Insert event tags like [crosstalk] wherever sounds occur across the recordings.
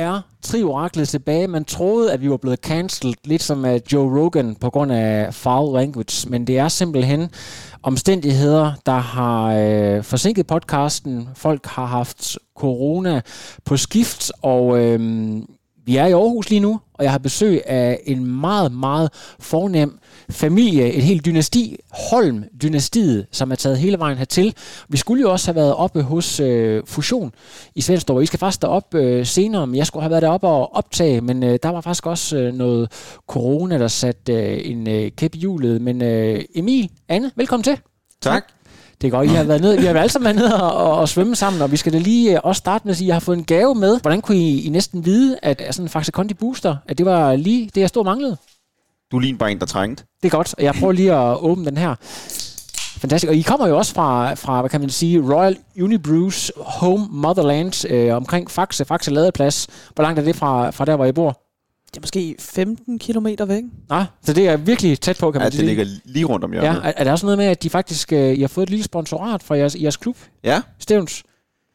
Er trioraklet tilbage. Man troede, at vi var blevet cancelled, lidt som øh, Joe Rogan på grund af foul language, men det er simpelthen omstændigheder, der har øh, forsinket podcasten. Folk har haft corona på skift, og øh, vi er i Aarhus lige nu, og jeg har besøg af en meget, meget fornem familie, et helt dynasti, Holm-dynastiet, som er taget hele vejen hertil. Vi skulle jo også have været oppe hos øh, Fusion i Svendstrup, I skal faktisk derop øh, senere, men jeg skulle have været deroppe og optage, men øh, der var faktisk også øh, noget corona, der satte øh, en øh, kæp i hjulet. Men øh, Emil, Anne, velkommen til. Tak. Det er godt, I har været nede, vi har alle sammen været nede og, og, svømme sammen, og vi skal da lige øh, også starte med at sige, at jeg har fået en gave med. Hvordan kunne I, I næsten vide, at sådan en Faxe Kondi Booster, at det var lige det, jeg stod og manglede? Du ligner bare en, der trængte. Det er godt, og jeg prøver lige at åbne den her. Fantastisk. Og I kommer jo også fra, fra hvad kan man sige, Royal Unibrews Home Motherland øh, omkring Faxe, Faxe Ladeplads. Hvor langt er det fra, fra der, hvor I bor? Det er måske 15 kilometer væk. Nej, så det er virkelig tæt på, kan man ja, sige. det ligger lige rundt om hjørnet. Ja, er, er der også noget med, at de faktisk øh, I har fået et lille sponsorat fra jeres, jeres klub? Ja. Stævns?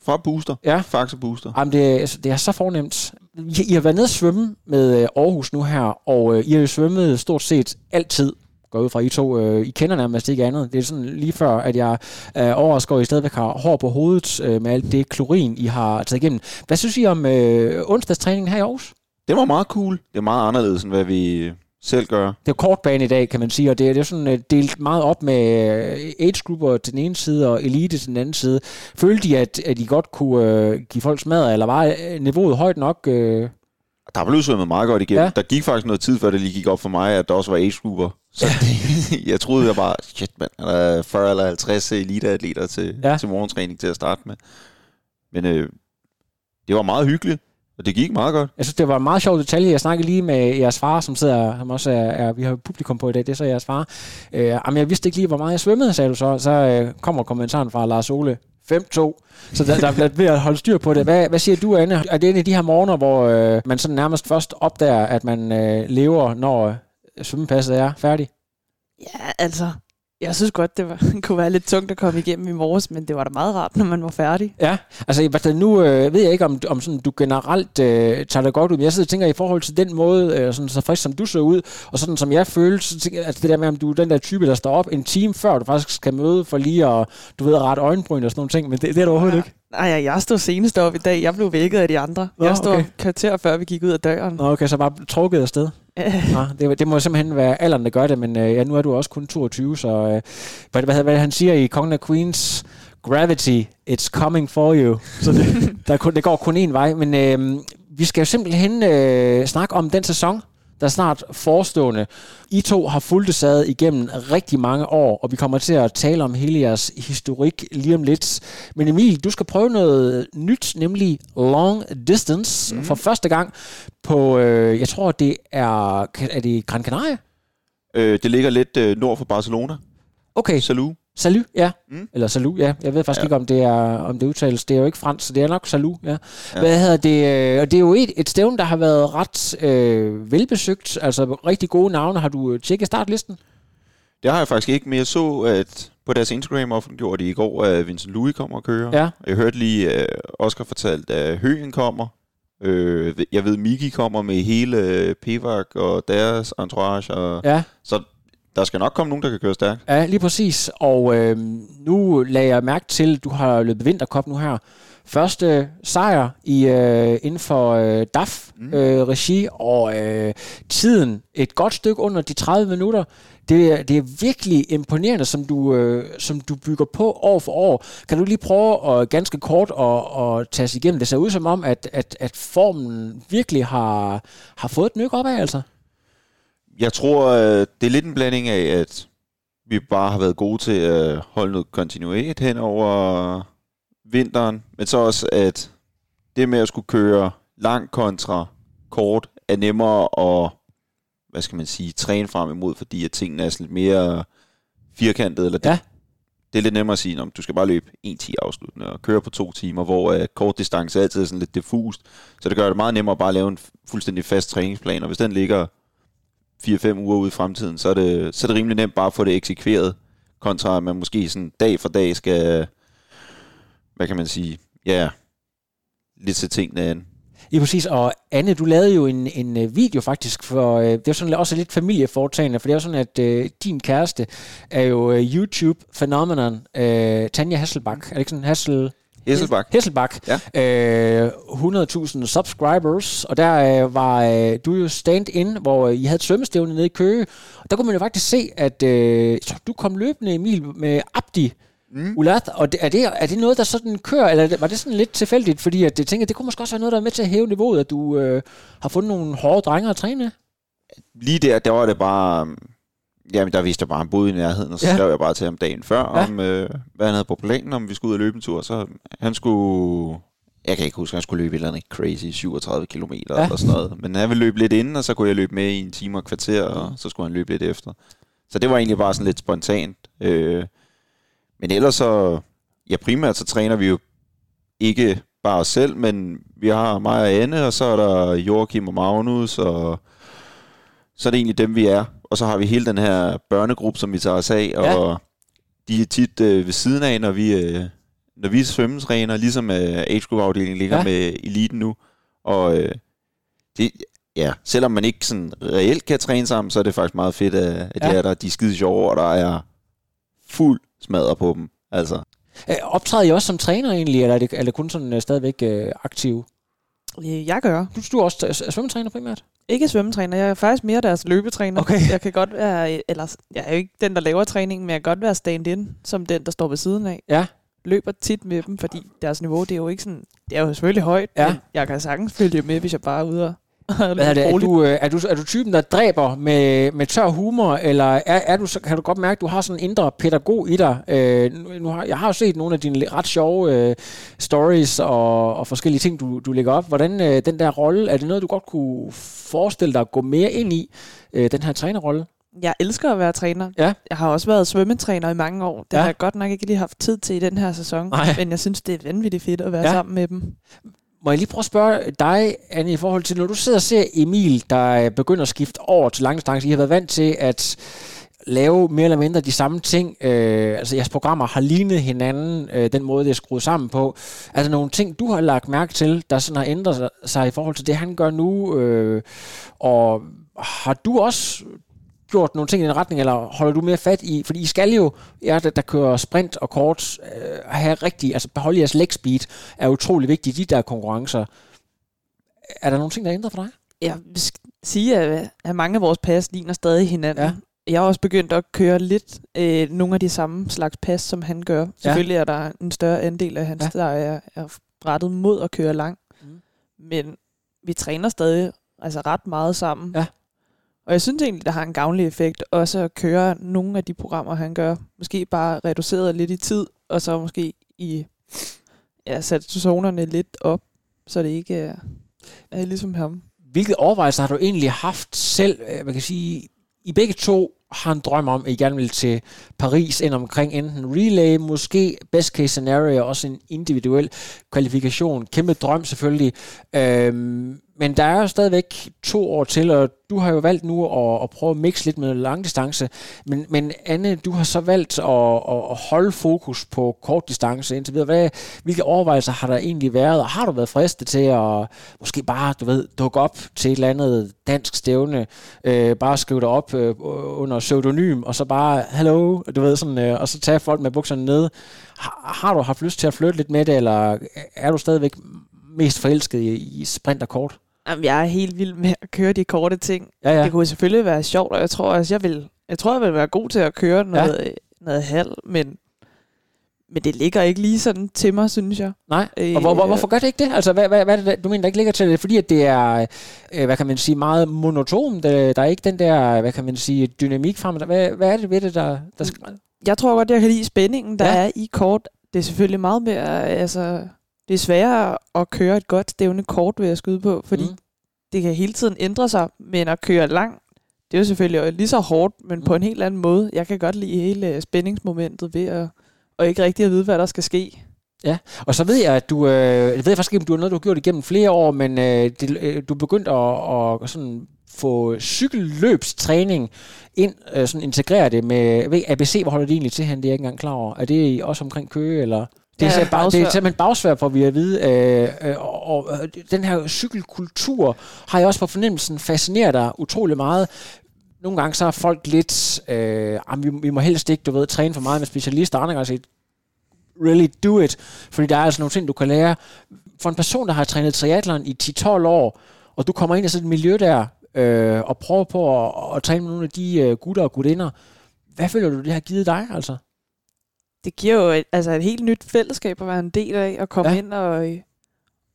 Fra Booster. Ja. Faxe Booster. Jamen, det, altså, det er så fornemt. I, I har været nede og svømme med øh, Aarhus nu her, og øh, I har jo svømmet stort set altid går ud fra I to. Øh, I kender nærmest ikke andet. Det er sådan lige før, at jeg øh, overrasker, at I stadigvæk har hår på hovedet øh, med alt det klorin, I har taget igennem. Hvad synes I om øh, onsdagstræningen her i Aarhus? Det var meget cool. Det er meget anderledes, end hvad vi selv gør. Det er kortbane i dag, kan man sige, og det er, det er sådan uh, delt meget op med uh, age-grupper til den ene side og elite til den anden side. Følte de, at, at I godt kunne uh, give folk smadret, eller var niveauet højt nok? Uh? Der blev svømmet meget godt igennem. Ja. Der gik faktisk noget tid, før det lige gik op for mig, at der også var age-grupper. Så det, [laughs] jeg troede jeg bare, shit mand, der er 40 eller 50 eliteatleter til, ja. til morgentræning til at starte med. Men øh, det var meget hyggeligt. Og det gik meget godt. Jeg synes, det var en meget sjov detalje. Jeg snakkede lige med jeres far, som sidder, som også er, er vi har publikum på i dag, det er så jeres far. Øh, jamen, jeg vidste ikke lige, hvor meget jeg svømmede, sagde du så. Så øh, kommer kommentaren fra Lars Ole. 5-2. Så der, der er ved at holde styr på det. Hvad, hvad siger du, Anne? Er det en af de her morgener, hvor øh, man sådan nærmest først opdager, at man øh, lever, når øh, svømmepasset er færdig? Ja, altså, jeg synes godt, det var, [laughs] kunne være lidt tungt at komme igennem i morges, men det var da meget rart, når man var færdig. Ja, altså nu øh, ved jeg ikke, om, om sådan, du generelt øh, tager det godt ud, men jeg sidder og tænker, i forhold til den måde, øh, sådan, så frisk som du så ud, og sådan som jeg følte, så tænker, altså det der med, om du er den der type, der står op en time før, du faktisk skal møde for lige at, du ved, rette øjenbryn og sådan nogle ting, men det, det er du overhovedet ja. ikke. Nej, jeg stod senest op i dag. Jeg blev vækket af de andre. Nå, jeg stod okay. kvarter før vi gik ud af døren. Nå, okay, så bare trukket afsted. Nå, det, det må simpelthen være alderen, der gør det, men øh, ja, nu er du også kun 22, så øh, hvad, hvad, hvad han siger i Kongen af Queens, gravity, it's coming for you. Så det, [laughs] der, det går kun én vej, men øh, vi skal jo simpelthen øh, snakke om den sæson, der er snart forestående. I to har fulgt sad igennem rigtig mange år, og vi kommer til at tale om hele jeres historik lige om lidt. Men Emil, du skal prøve noget nyt, nemlig long distance, mm. for første gang på, øh, jeg tror det er, er det Gran Canaria? Øh, det ligger lidt øh, nord for Barcelona. Okay. Salou. Salut, ja. Mm. Eller salut, ja. Jeg ved faktisk ja. ikke, om det er om det udtales. Det er jo ikke fransk, så det er nok salut, ja. ja. Hvad hedder det? Øh, og det er jo et, et stævn, der har været ret øh, velbesøgt. Altså rigtig gode navne. Har du tjekket startlisten? Det har jeg faktisk ikke, men jeg så, at på deres Instagram offentliggjorde de i går, at Vincent Louis kommer og kører. Ja. Jeg hørte lige, at Oscar fortalte, at Høgen kommer. Øh, jeg ved, Miki kommer med hele Pivak og deres entourage. Og ja. Så der skal nok komme nogen, der kan køre stærkt. Ja, lige præcis. Og øh, nu lagde jeg mærke til, at du har løbet vinterkop nu her. Første sejr i øh, inden for øh, DAF-regi, mm. øh, og øh, tiden et godt stykke under de 30 minutter. Det, det er virkelig imponerende, som du, øh, som du bygger på år for år. Kan du lige prøve at ganske kort at, at tage os igennem? Det ser ud som om, at, at, at formen virkelig har, har fået et nyk op af, altså jeg tror, øh, det er lidt en blanding af, at vi bare har været gode til at holde noget kontinuitet hen over vinteren, men så også, at det med at skulle køre langt kontra kort er nemmere at, hvad skal man sige, træne frem imod, fordi at tingene er lidt mere firkantet, eller det, Ja. det er lidt nemmere at sige, om du skal bare løbe 1-10 afsluttende og køre på to timer, hvor uh, kort distance altid er sådan lidt diffust. Så det gør det meget nemmere bare at lave en fuldstændig fast træningsplan, og hvis den ligger 4-5 uger ude i fremtiden, så er, det, så er det rimelig nemt bare at få det eksekveret, kontra at man måske sådan dag for dag skal, hvad kan man sige, ja, lidt til tingene an. Ja, præcis. Og Anne, du lavede jo en, en øh, video faktisk, for øh, det er sådan også lidt familieforetagende, for det er jo sådan, at øh, din kæreste er jo øh, YouTube-phenomenon, øh, Tanja Hasselbak. Er det ikke sådan Hassel... Hesselbak. Hesselbak. Ja. Øh, 100.000 subscribers, og der øh, var øh, du jo stand-in, hvor øh, I havde et svømmestævne nede i Køge. Og der kunne man jo faktisk se, at øh, du kom løbende, Emil, med Abdi mm. Ulat. Og det, er, det, er det noget, der sådan kører, eller er var det sådan lidt tilfældigt? Fordi at jeg tænker, det kunne måske også være noget, der er med til at hæve niveauet, at du øh, har fundet nogle hårde drenge at træne. Lige der, der var det bare... Jamen, der vidste jeg bare, at han boede i nærheden, og så Ja. skrev jeg bare til ham dagen før, Ja. om øh, hvad han havde på planen, om vi skulle ud og løbe en tur. Så han skulle... Jeg kan ikke huske, han skulle løbe et eller andet crazy 37 km ja. eller sådan noget. Men han ville løbe lidt inden, og så kunne jeg løbe med i en time og et kvarter, og så skulle han løbe lidt efter. Så det var egentlig bare sådan lidt spontant. Øh, men ellers så... Ja, primært så træner vi jo ikke bare os selv, men vi har mig og Anne, og så er der Joachim og Magnus, og så er det egentlig dem, vi er. Og så har vi hele den her børnegruppe, som vi tager os af, Ja. og de er tit øh, ved siden af, når vi, øh, når vi svømmetræner, ligesom øh, age group afdelingen ligger Ja. med eliten nu. Og øh, det, ja, selvom man ikke sådan reelt kan træne sammen, så er det faktisk meget fedt, at, at Ja. det er der. De er skide sjove, og der er fuld smadre på dem. Altså, Øh, optræder I også som træner egentlig, eller er det, er det kun sådan øh, stadigvæk øh, aktiv? Jeg gør. Du, du er også er svømmetræner primært? Ikke svømmetræner, jeg er faktisk mere deres løbetræner. Okay. Jeg kan godt være, eller jeg er jo ikke den, der laver træningen, men jeg kan godt være stand-in, som den, der står ved siden af. Ja. Løber tit med dem, fordi deres niveau, det er jo ikke sådan, det er jo selvfølgelig højt, Ja. men jeg kan sagtens følge med, hvis jeg bare er ude og Hvad er, det? Er, du, øh, er, du, er du typen, der dræber med, med tør humor, eller er, er du, så kan du godt mærke, at du har sådan en indre pædagog i dig? Øh, nu, har, jeg har jo set nogle af dine ret sjove øh, stories og, og forskellige ting, du, du lægger op. Hvordan øh, den der rolle, er det noget, du godt kunne forestille dig at gå mere ind i, øh, den her trænerrolle? Jeg elsker at være træner. Ja. Jeg har også været svømmetræner i mange år. Det Ja. har jeg godt nok ikke lige haft tid til i den her sæson. Nej. Men jeg synes, det er vanvittigt fedt at være ja. sammen med dem. Må jeg lige prøve at spørge dig, Anne, i forhold til, når du sidder og ser Emil, der øh, begynder at skifte over til langdistance, I har været vant til at lave mere eller mindre de samme ting. Øh, altså jeres programmer har lignet hinanden, øh, den måde, det er skruet sammen på. Er der nogle ting, du har lagt mærke til, der sådan har ændret sig- sig i forhold til det, han gør nu? Øh, og har du også gjort nogle ting i den retning, eller holder du mere fat i, fordi I skal jo, ja, der, der kører sprint og kort, øh, have rigtig, altså beholde jeres leg speed, er utrolig vigtigt i de der konkurrencer. Er der nogle ting, der er ændret for dig? Jeg vil sige, at, mange af vores pas ligner stadig hinanden. Ja. Jeg har også begyndt at køre lidt øh, nogle af de samme slags pas, som han gør. Selvfølgelig er der en større andel af hans, Ja. ja. der er, er rettet mod at køre lang. Mm. Mm. Men vi træner stadig altså ret meget sammen. Ja. Og jeg synes egentlig, der har en gavnlig effekt også at køre nogle af de programmer, han gør. Måske bare reduceret lidt i tid, og så måske i ja, sat zonerne lidt op, så det ikke er, er ligesom ham. Hvilke overvejelser har du egentlig haft selv? Øh, man kan sige, I begge to har en drøm om, at I gerne vil til Paris ind omkring enten relay, måske best case scenario, også en individuel kvalifikation. Kæmpe drøm selvfølgelig. Øhm, men der er jo stadigvæk to år til, og du har jo valgt nu at, at prøve at mixe lidt med langdistance. Men, men Anne, du har så valgt at, at holde fokus på kort distance indtil videre. Hvad, hvilke overvejelser har der egentlig været, og har du været fristet til at måske bare, du ved, dukke op til et eller andet dansk stævne, øh, bare skrive dig op øh, under pseudonym, og så bare, hallo, du ved, sådan, øh, og så tage folk med bukserne ned. Har, har du haft lyst til at flytte lidt med det, eller er du stadigvæk mest forelsket i, i sprint og kort? Jamen, jeg er helt vild med at køre de korte ting. Ja, ja. Det kunne selvfølgelig være sjovt, og jeg tror også, jeg vil, jeg tror, jeg vil være god til at køre noget, ja. noget halv, men, men det ligger ikke lige sådan til mig, synes jeg. Nej, og hvor, hvor, hvorfor gør det ikke det? Altså, hvad, hvad, hvad det, du mener, der ikke ligger til det? Fordi at det er, øh, hvad kan man sige, meget monotont. Øh, Der er ikke den der, hvad kan man sige, dynamik frem. Hvad, hvad er det ved det, der, der skal... Jeg tror godt, jeg kan lide spændingen, der ja. er i kort. Det er selvfølgelig meget mere, altså, det er sværere at køre et godt stævne kort, vil jeg skyde på, fordi Mm. mm. det kan hele tiden ændre sig, men at køre lang, det er jo selvfølgelig lige så hårdt, men på en helt anden måde. Jeg kan godt lide hele spændingsmomentet ved at, og ikke rigtig at vide, hvad der skal ske. Ja, og så ved jeg, at du, øh, jeg ved faktisk ikke, om du har noget, du har gjort igennem flere år, men øh, det, øh, du er begyndt at, at sådan få cykelløbstræning ind, øh, sådan integrere det med, ved, ABC, hvor holder det egentlig til hen, det er jeg ikke engang klar over. Er det også omkring Køge, eller? Det er, ja, bare, det er simpelthen bagsvær for, at vi at vide. Øh, øh, og, og, den her cykelkultur har jeg også på fornemmelsen fascineret dig utrolig meget. Nogle gange så er folk lidt, øh, vi, vi må helst ikke, du ved, træne for meget med specialister. Andre gange sige, really do it. Fordi der er altså nogle ting, du kan lære. For en person, der har trænet triathlon i 10-12 år, og du kommer ind i sådan et miljø der, øh, og prøver på at, at træne med nogle af de øh, gutter og gutinder, hvad føler du, det har givet dig, altså? Det giver jo et, altså et helt nyt fællesskab at være en del af, at komme ja. ind og,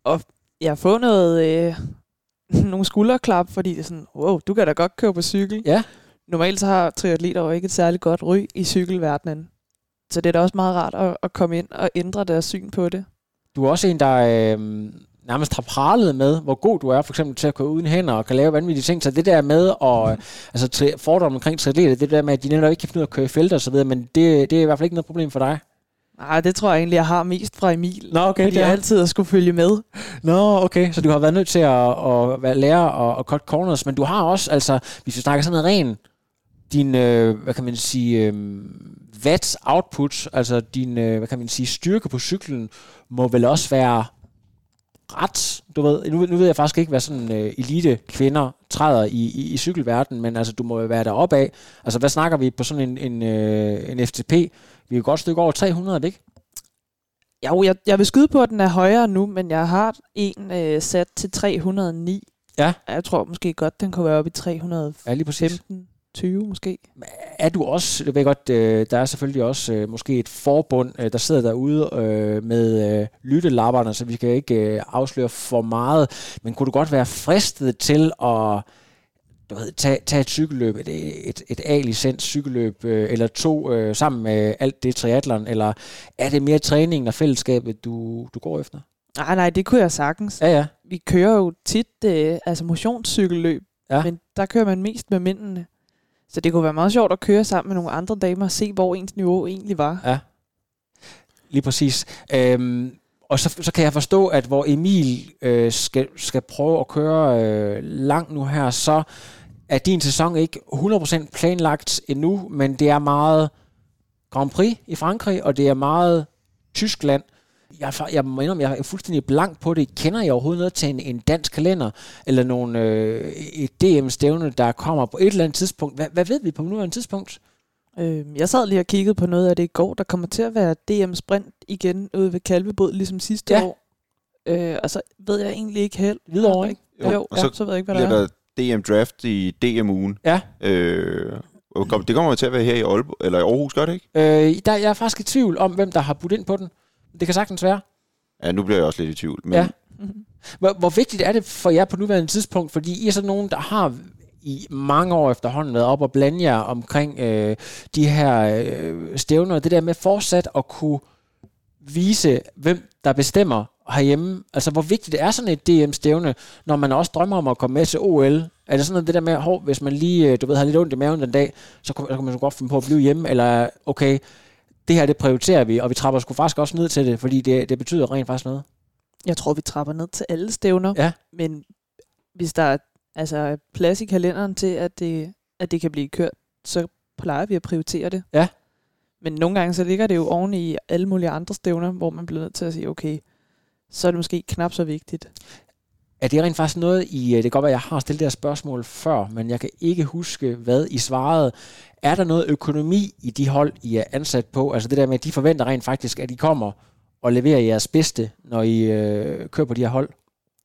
og ja, få noget, øh, [laughs] nogle skulderklap, fordi det er sådan, wow, du kan da godt køre på cykel. Ja. Normalt så har triatleter jo ikke et særligt godt ry i cykelverdenen. Så det er da også meget rart at, at komme ind og ændre deres syn på det. Du er også en, der øh, nærmest har pralet med, hvor god du er for eksempel til at køre uden hænder og kan lave vanvittige ting. Så det der med, at, mm. altså tri- fordomme omkring triatleter, det der med, at de netop ikke kan finde ud af at køre i felter og så videre, men det, det er i hvert fald ikke noget problem for dig. Nej, det tror jeg egentlig, jeg har mest fra Emil. Nå, okay. Fordi det er jeg altid at skulle følge med. Nå, okay. Så du har været nødt til at, at være lære og, og cut corners, men du har også, altså, hvis vi snakker sådan noget ren, din, øh, hvad kan man sige, øh, watt output, altså din, øh, hvad kan man sige, styrke på cyklen, må vel også være ret, du ved, nu, nu ved jeg faktisk ikke, hvad sådan øh, elite kvinder træder i, i, i cykelverdenen, men altså, du må jo være deroppe af. Altså, hvad snakker vi på sådan en, en, øh, en FTP? Vi er jo godt stykke over 300, ikke? Jo, jeg, jeg vil skyde på, at den er højere nu, men jeg har en øh, sat til 309. Ja. Jeg tror måske godt, den kunne være oppe i 315. Ja, lige præcis. 20 måske. Er du også, det ved jeg godt, øh, der er selvfølgelig også øh, måske et forbund, øh, der sidder derude øh, med øh, lyttelapperne, så vi kan ikke øh, afsløre for meget, men kunne du godt være fristet til at du ved, tage, tage et cykelløb, et, et, et A-licens cykelløb, øh, eller to øh, sammen med alt det triathlon, eller er det mere træningen og fællesskabet, du, du går efter? Nej, nej, det kunne jeg sagtens. Ja, ja. Vi kører jo tit øh, altså motionscykelløb, ja. men der kører man mest med mændene. Så det kunne være meget sjovt at køre sammen med nogle andre damer og se, hvor ens niveau egentlig var. Ja, lige præcis. Øhm, og så, så kan jeg forstå, at hvor Emil øh, skal, skal prøve at køre øh, langt nu her, så er din sæson ikke 100% planlagt endnu, men det er meget Grand Prix i Frankrig, og det er meget Tyskland jeg, jeg må indrømme, jeg er fuldstændig blank på det. Kender jeg overhovedet noget til en, en dansk kalender, eller nogle, øh, et DM-stævne, der kommer på et eller andet tidspunkt? Hvad, hvad ved vi på nuværende tidspunkt? Øh, jeg sad lige og kiggede på noget af det i går. Der kommer til at være DM-sprint igen ude ved Kalvebod, ligesom sidste ja. år. Øh, og så ved jeg egentlig ikke helt. Videre ikke? Jo, jo og ja, så, så ved jeg ikke, hvad der er. der DM-draft i DM-ugen. Ja. Øh, det kommer til at være her i Aalborg, eller i Aarhus, gør det ikke? Øh, der, jeg er faktisk i tvivl om, hvem der har budt ind på den. Det kan sagtens være. Ja, nu bliver jeg også lidt i tvivl. Men... Ja. Hvor, hvor vigtigt er det for jer på nuværende tidspunkt? Fordi I er sådan nogen, der har i mange år efterhånden været op og blande jer omkring øh, de her øh, stævner. Det der med fortsat at kunne vise, hvem der bestemmer herhjemme. Altså, hvor vigtigt er sådan et DM-stævne, når man også drømmer om at komme med til OL? Er det sådan noget, det der med, hov, hvis man lige, øh, du ved, har lidt ondt i maven den dag, så kan, så kan man så godt finde på at blive hjemme, eller okay, det her det prioriterer vi, og vi trapper sgu faktisk også ned til det, fordi det, det betyder rent faktisk noget. Jeg tror, vi trapper ned til alle stævner, ja. men hvis der er altså, plads i kalenderen til, at det, at det kan blive kørt, så plejer vi at prioritere det. Ja. Men nogle gange så ligger det jo oven i alle mulige andre stævner, hvor man bliver nødt til at sige, okay, så er det måske knap så vigtigt. Er det rent faktisk noget i, det kan godt være, at jeg har stillet det her spørgsmål før, men jeg kan ikke huske, hvad I svarede. Er der noget økonomi i de hold, I er ansat på? Altså det der med, at de forventer rent faktisk, at I kommer og leverer jeres bedste, når I øh, kører på de her hold?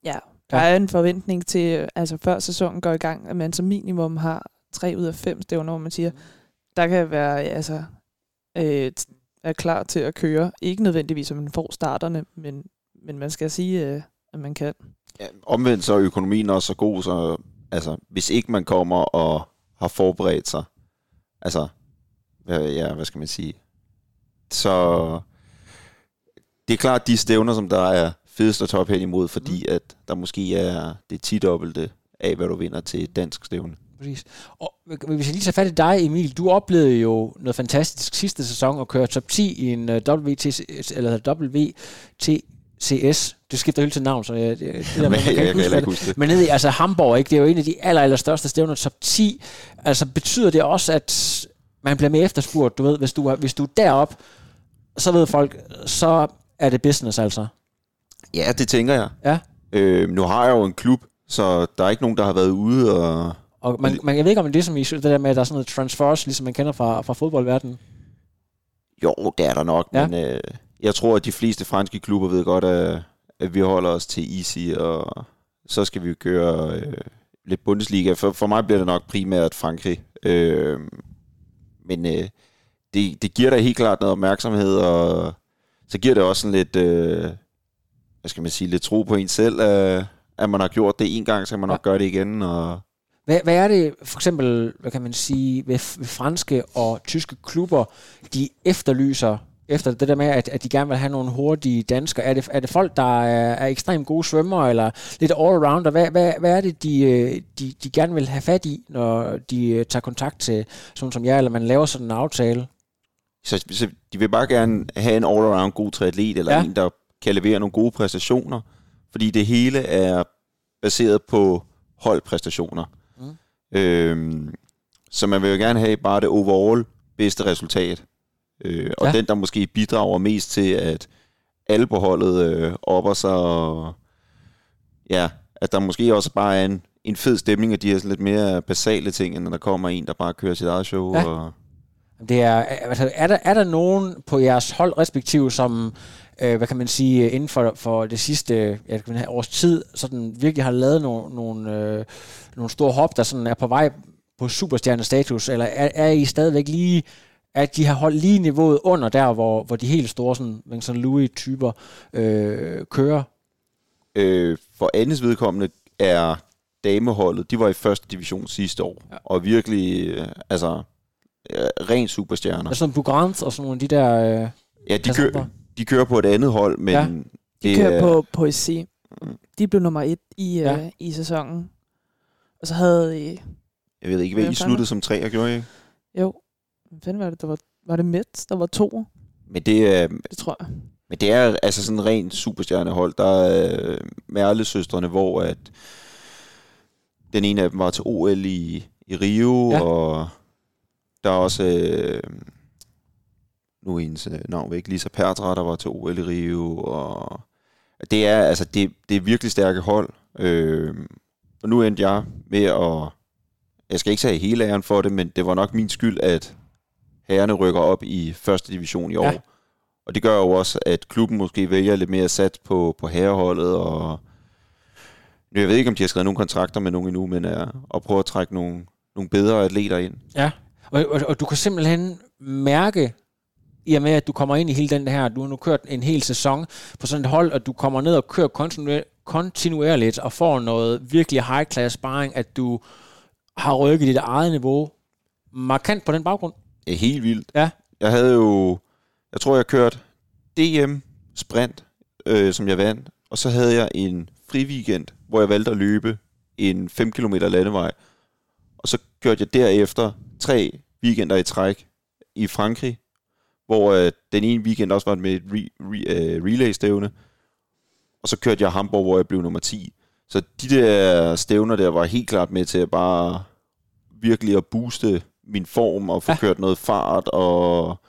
Ja, der ja. er en forventning til, altså før sæsonen går i gang, at man som minimum har tre ud af fem stævner, hvor man siger, der kan være, altså, øh, er klar til at køre. Ikke nødvendigvis, at man får starterne, men, men man skal sige, øh, at man kan. Ja, omvendt så er økonomien også så god, så altså, hvis ikke man kommer og har forberedt sig, altså, ja, hvad skal man sige, så det er klart de stævner, som der er fedest at toppe hen imod, fordi mm. at der måske er det tidobbelte af, hvad du vinder til dansk stævne. Præcis. Og hvis jeg lige tager fat i dig, Emil, du oplevede jo noget fantastisk sidste sæson at køre top 10 i en øh, WTC, WTCS. Det skifter hele til navn, så jeg, det, det der, man, jeg, jeg kan ikke huske det. Men nede i altså Hamburg, ikke? det er jo en af de aller, aller største stævner, top 10. Altså betyder det også, at man bliver mere efterspurgt, du ved, hvis du er, hvis du er derop, så ved folk, så er det business altså. Ja, det tænker jeg. Ja. Øh, nu har jeg jo en klub, så der er ikke nogen, der har været ude og... Og man, man, jeg ved ikke, om det er som i det der med, at der er sådan noget transfers, ligesom man kender fra, fra fodboldverdenen. Jo, det er der nok, ja. men øh, jeg tror, at de fleste franske klubber ved godt, at, at vi holder os til easy, og så skal vi køre øh, lidt Bundesliga. For, for mig bliver det nok primært Frankrig. Øh, men øh, det, det giver da helt klart noget opmærksomhed, og så giver det også sådan lidt, øh, hvad skal man sige, lidt tro på en selv, øh, at man har gjort det en gang, så kan man nok gøre det igen. Og hvad, hvad er det for eksempel, hvad kan man sige, ved, ved franske og tyske klubber, de efterlyser efter det der med, at, at de gerne vil have nogle hurtige danskere? Er det, er det folk, der er, er ekstremt gode svømmere, eller lidt all-arounder? Hvad, hvad, hvad er det, de, øh, de, de gerne vil have fat i, når de øh, tager kontakt til sådan som jeg, eller man laver sådan en aftale? Så, så de vil bare gerne have en all-around god triatlet, eller ja. en, der kan levere nogle gode præstationer, fordi det hele er baseret på holdpræstationer. Mm. Øhm, så man vil jo gerne have bare det overall bedste resultat. Øh, og ja. den, der måske bidrager mest til, at alle på holdet øh, opper sig, og ja, at der måske også bare er en, en fed stemning af de her lidt mere basale ting, end når der kommer en, der bare kører sit eget show. Ja. Og det er, altså, er, der, er der nogen på jeres hold respektive, som øh, hvad kan man sige, inden for, for det sidste ja, kan have, års tid, sådan virkelig har lavet nogle, nogle, øh, nogle store hop, der sådan er på vej på superstjernestatus, eller er, er I stadigvæk lige, at de har holdt lige niveauet under der, hvor, hvor de helt store sådan, Vincent Louis-typer øh, kører? Øh, for andens vedkommende er dameholdet, de var i første division sidste år, ja. og virkelig, øh, altså, øh, ren superstjerner. Altså Bugrant og sådan nogle af de der... Øh, ja, de, kører, de kører på et andet hold, men... Ja. De det, kører på Poesi. De blev nummer et i, ja. uh, i sæsonen. Og så havde... I, jeg ved ikke, hvad I sluttede som tre, og gjorde I ikke? Jo. Hvad var det? Der var, var det Mets, der var to? Men det er... Det tror jeg. Men det er altså sådan en ren superstjernehold. Der er uh, med alle søstrene, hvor at den ene af dem var til OL i, i Rio, ja. og der er også... Øh, nu er hendes øh, navn væk, Lisa Pertra, der var til OL i Rio, og det er, altså, det, det er virkelig stærke hold. Øh, og nu endte jeg med at, jeg skal ikke sige hele æren for det, men det var nok min skyld, at herrerne rykker op i første division i år. Ja. Og det gør jo også, at klubben måske vælger lidt mere sat på, på herreholdet, og jeg ved ikke, om de har skrevet nogle kontrakter med nogen endnu, men er at prøve at trække nogle, nogle bedre atleter ind. Ja, og, og, og du kan simpelthen mærke, i og med, at du kommer ind i hele den her, du har nu kørt en hel sæson på sådan et hold, og du kommer ned og kører kontinuer- kontinuerligt og får noget virkelig high class sparring, at du har rykket dit eget niveau markant på den baggrund. Er helt vildt. Ja. Jeg havde jo, jeg tror jeg kørt DM sprint, øh, som jeg vandt, og så havde jeg en fri weekend, hvor jeg valgte at løbe en 5 km landevej, og så kørte jeg derefter tre weekender i træk i Frankrig, hvor øh, den ene weekend også var med et re, re, uh, relay-stævne, og så kørte jeg Hamburg, hvor jeg blev nummer 10. Så de der stævner der var helt klart med til at bare virkelig at booste min form og få ja. kørt noget fart og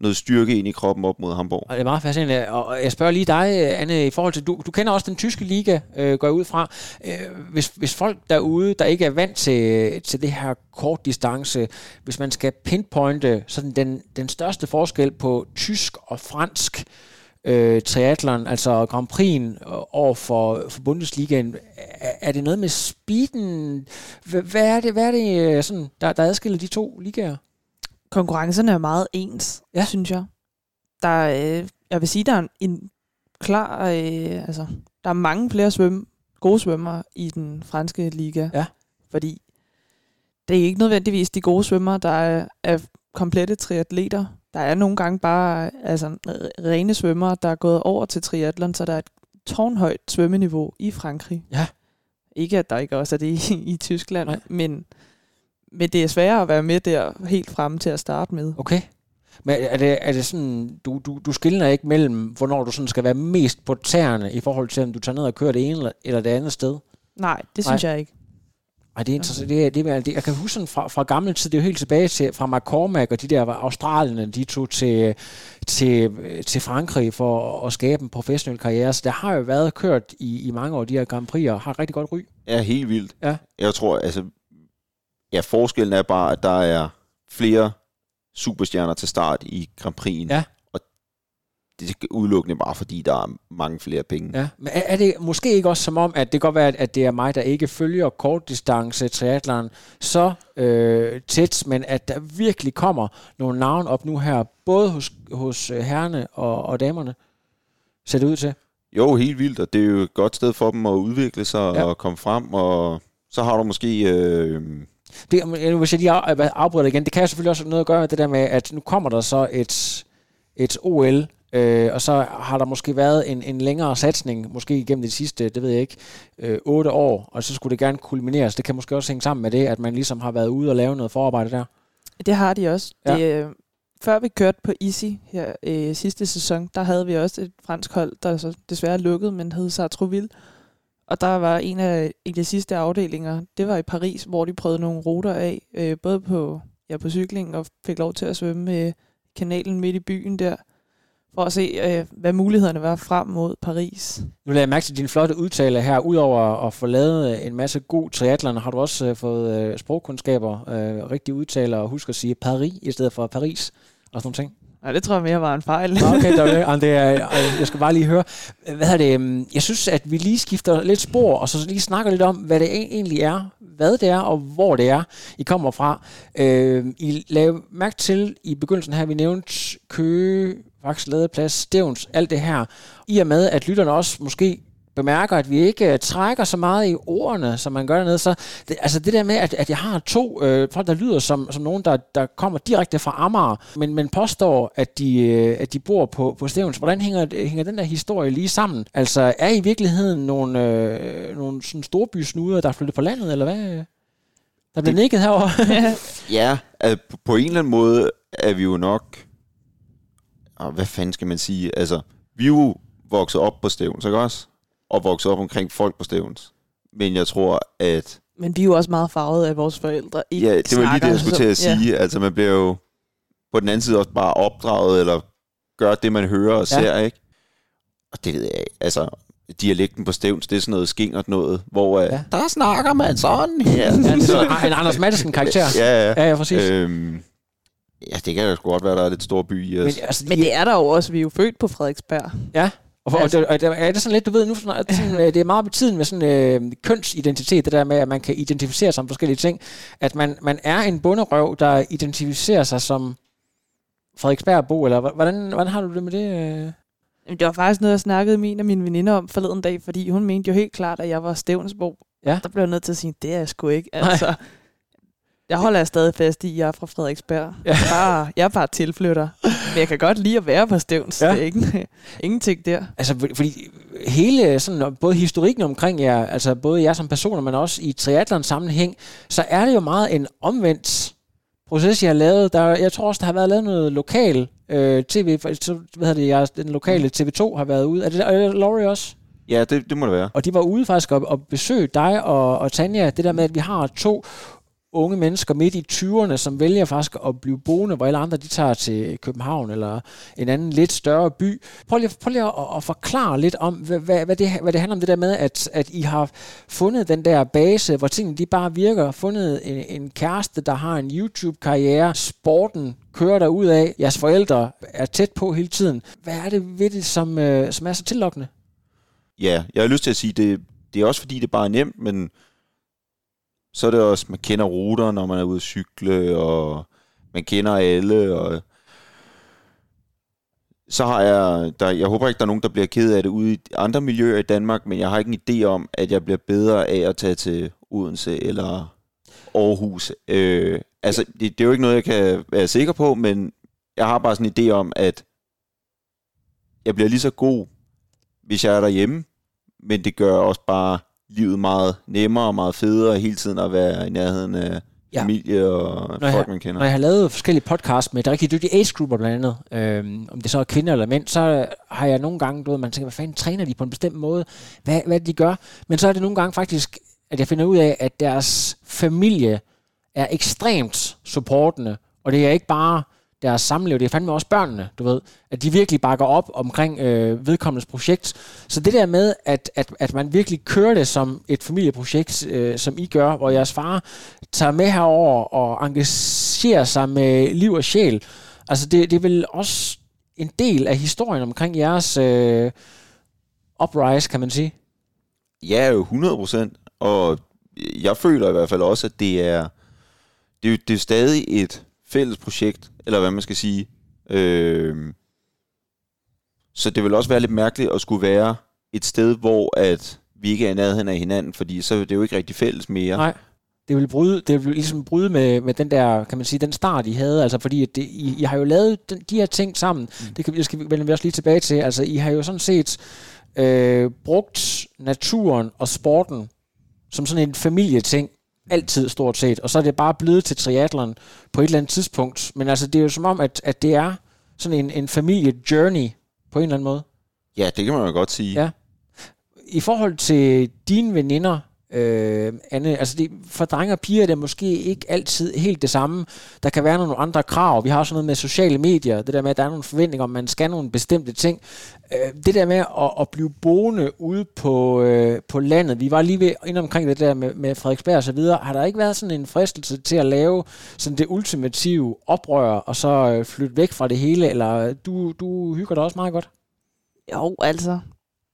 noget styrke ind i kroppen op mod Hamburg. Og det er meget fascinerende. Og jeg spørger lige dig, Anne, i forhold til, du, du kender også den tyske liga, øh, går jeg ud fra. Øh, hvis, hvis folk derude, der ikke er vant til, til det her kort distance, hvis man skal pinpointe sådan den, den største forskel på tysk og fransk øh, triathlon, altså Grand Prix'en over for, for Bundesligaen, er, er det noget med speeden? Hvad er det, hvad er det øh, sådan, der, der adskiller de to ligaer? konkurrencerne er meget ens, ja. synes jeg. Der, øh, jeg vil sige, der er en, en klar, øh, altså, der er mange flere svømme, gode svømmere i den franske liga. Ja. Fordi det er ikke nødvendigvis de gode svømmere, der er, er komplette triatleter. Der er nogle gange bare altså, rene svømmere, der er gået over til triathlon, så der er et tårnhøjt svømmeniveau i Frankrig. Ja. Ikke, at der ikke også er det i, i Tyskland, men, men det er sværere at være med der helt frem til at starte med. Okay. Men er det, er det sådan, du, du, du skiller ikke mellem, hvornår du sådan skal være mest på tæerne, i forhold til, om du tager ned og kører det ene eller det andet sted? Nej, det synes Nej. jeg ikke. Ej, det er interessant. Det er, det er, det, jeg kan huske sådan fra, fra gammel tid, det er jo helt tilbage til, fra McCormack og de der australierne, de tog til, til, til Frankrig for at skabe en professionel karriere. Så der har jo været kørt i, i mange år, de her Grand Prix, og har rigtig godt ry. Ja, helt vildt. Ja. Jeg tror, altså, ja, forskellen er bare, at der er flere superstjerner til start i Grand Prix'en. Ja. Det er udelukkende bare, fordi der er mange flere penge. Ja. Men er, er det måske ikke også som om, at det kan godt være, at det er mig, der ikke følger kortdistance triathlon så øh, tæt, men at der virkelig kommer nogle navn op nu her, både hos, hos øh, herrene og, og damerne, ser det ud til? Jo, helt vildt, og det er jo et godt sted for dem at udvikle sig ja. og komme frem, og så har du måske... Øh, det, hvis jeg lige afbryder igen, det kan jo selvfølgelig også noget at gøre med det der med, at nu kommer der så et, et OL, øh, og så har der måske været en, en længere satsning, måske igennem de sidste, det ved jeg ikke, øh, otte år, og så skulle det gerne kulmineres. Det kan måske også hænge sammen med det, at man ligesom har været ude og lave noget forarbejde der. Det har de også. Ja. Det, øh, før vi kørte på Easy her øh, sidste sæson, der havde vi også et fransk hold, der så desværre lukkede, men hed Sartreville. Og der var en af de sidste afdelinger, det var i Paris, hvor de prøvede nogle ruter af, øh, både på, ja, på cykling og fik lov til at svømme med kanalen midt i byen der, for at se, øh, hvad mulighederne var frem mod Paris. Nu lader jeg mærke til din flotte udtale her. Udover at få lavet en masse god triathlon, har du også øh, fået øh, sprogkundskaber, øh, rigtig udtaler og husk at sige Paris i stedet for Paris og sådan nogle ting. Nej, det tror jeg mere var en fejl. okay, det er, [laughs] det er, jeg skal bare lige høre. Hvad er det? Øhm, jeg synes, at vi lige skifter lidt spor, og så lige snakker lidt om, hvad det egentlig er, hvad det er, og hvor det er, I kommer fra. Øh, I lavede mærke til i begyndelsen her, vi nævnte Køge, Vaks Ladeplads, Stævns, alt det her. I og med, at lytterne også måske bemærker, at vi ikke uh, trækker så meget i ordene, som man gør dernede. Så det, altså det der med, at, at jeg har to uh, folk, der lyder som, som nogen, der, der kommer direkte fra Amager, men, men påstår, at de, uh, at de bor på, på Stævns. Hvordan hænger, hænger den der historie lige sammen? Altså er I virkeligheden nogle, uh, nogle sådan storbysnuder, der er flyttet på landet, eller hvad? Der bliver nikket herovre. [laughs] ja, på en eller anden måde er vi jo nok... Og hvad fanden skal man sige? Altså, vi er jo vokset op på Stævns, ikke også? og vokset op omkring folk på Stævns. Men jeg tror, at... Men vi er jo også meget farvet af vores forældre. Ikke ja, det var lige det, jeg skulle til at sige. Ja. Altså, man bliver jo på den anden side også bare opdraget, eller gør det, man hører og ser, ja. ikke? Og det ved jeg ikke. Altså, dialekten på Stævns, det er sådan noget skingert noget, hvor ja. der snakker man sådan her. Ja, det [laughs] er en Anders Madsen karakter. Ja, ja. Ja, ja, præcis. Øhm, ja, det kan jo godt være, der er lidt stor by i os. Men, altså, Men det er der jo også. Vi er jo født på Frederiksberg. Ja. Og, for, altså, og, det, og er det sådan lidt, du ved nu, sådan, at [laughs] sådan, det er meget betydende med sådan øh, kønsidentitet, det der med, at man kan identificere sig som forskellige ting. At man, man er en bunderøv, der identificerer sig som Frederiksberg-bo, eller hvordan, hvordan har du det med det? Øh? Det var faktisk noget, jeg snakkede med en af mine veninder om forleden dag, fordi hun mente jo helt klart, at jeg var Stævnsbo. Ja. Der blev jeg nødt til at sige, det er jeg sgu ikke. Altså, jeg holder jeg stadig fast i, at jeg er fra Frederiksberg. Ja. Bare, jeg er bare tilflytter. Men jeg kan godt lide at være på Stævns. Ja. Det er ikke, ingenting der. Altså, fordi hele, sådan, både historikken omkring jer, altså både jer som personer, men også i triathlon sammenhæng, så er det jo meget en omvendt proces, jeg har lavet. Der, jeg tror også, der har været lavet noget lokal øh, tv, så, hvad hedder det, jeg, den lokale TV2 har været ude. Er det, er det Laurie også? Ja, det, det må det være. Og de var ude faktisk og, og besøge dig og, og Tanja. Det der med, at vi har to unge mennesker midt i 20'erne, som vælger faktisk at blive boende, hvor alle andre de tager til København eller en anden lidt større by. Prøv lige, prøv lige at, at forklare lidt om, hvad, hvad, hvad, det, hvad det handler om det der med, at, at I har fundet den der base, hvor tingene de bare virker, fundet en, en kæreste, der har en YouTube-karriere, sporten kører der ud af, jeres forældre er tæt på hele tiden. Hvad er det ved det, som, øh, som er så tillokkende? Ja, jeg har lyst til at sige, det, det er også fordi, det bare er nemt, men så er det også, man kender ruter, når man er ude at cykle, og man kender alle, og så har jeg, der, jeg håber ikke, der er nogen, der bliver ked af det ude i andre miljøer i Danmark, men jeg har ikke en idé om, at jeg bliver bedre af at tage til Odense eller Aarhus. Øh, altså, det, det er jo ikke noget, jeg kan være sikker på, men jeg har bare sådan en idé om, at jeg bliver lige så god, hvis jeg er derhjemme, men det gør også bare livet meget nemmere og meget federe hele tiden at være i nærheden af ja. familie og når folk, jeg, man kender. Når jeg har lavet forskellige podcasts med rigtig dygtige age-grupper blandt andet, øhm, om det så er kvinder eller mænd, så har jeg nogle gange, du ved, man tænker, hvad fanden træner de på en bestemt måde? Hvad, hvad de gør? Men så er det nogle gange faktisk, at jeg finder ud af, at deres familie er ekstremt supportende, og det er ikke bare deres samliv, det er fandme også børnene, du ved, at de virkelig bakker op omkring øh, vedkommendes projekt. Så det der med, at, at, at man virkelig kører det som et familieprojekt, øh, som I gør, hvor jeres far tager med herover og engagerer sig med liv og sjæl, altså det, det er vel også en del af historien omkring jeres øh, uprise, kan man sige? Ja, jo 100 procent, og jeg føler i hvert fald også, at det er, det er, det er stadig et fælles projekt, eller hvad man skal sige. Øh, så det vil også være lidt mærkeligt at skulle være et sted, hvor at vi ikke er i nærheden af hinanden, fordi så er det jo ikke rigtig fælles mere. Nej. Det vil, bryde, det vil ligesom bryde med, med den der, kan man sige, den start, I havde. Altså fordi, at det, I, I, har jo lavet den, de her ting sammen. Mm. Det kan, det skal vi vende også lige tilbage til. Altså, I har jo sådan set øh, brugt naturen og sporten som sådan en familieting altid stort set, og så er det bare blevet til triathlon på et eller andet tidspunkt. Men altså, det er jo som om, at, at det er sådan en, en familie-journey på en eller anden måde. Ja, det kan man jo godt sige. Ja. I forhold til dine veninder, Øh, Anne, altså det, for drenge og piger er det måske ikke altid helt det samme. Der kan være nogle andre krav. Vi har også noget med sociale medier. Det der med, at der er nogle forventninger om, man skal nogle bestemte ting. Øh, det der med at, at blive boende ude på, øh, på landet. Vi var lige ved ind omkring det der med, med Frederiksberg og så videre. Har der ikke været sådan en fristelse til at lave sådan det ultimative oprør, og så øh, flytte væk fra det hele? Eller øh, du, du hygger dig også meget godt? Jo, altså.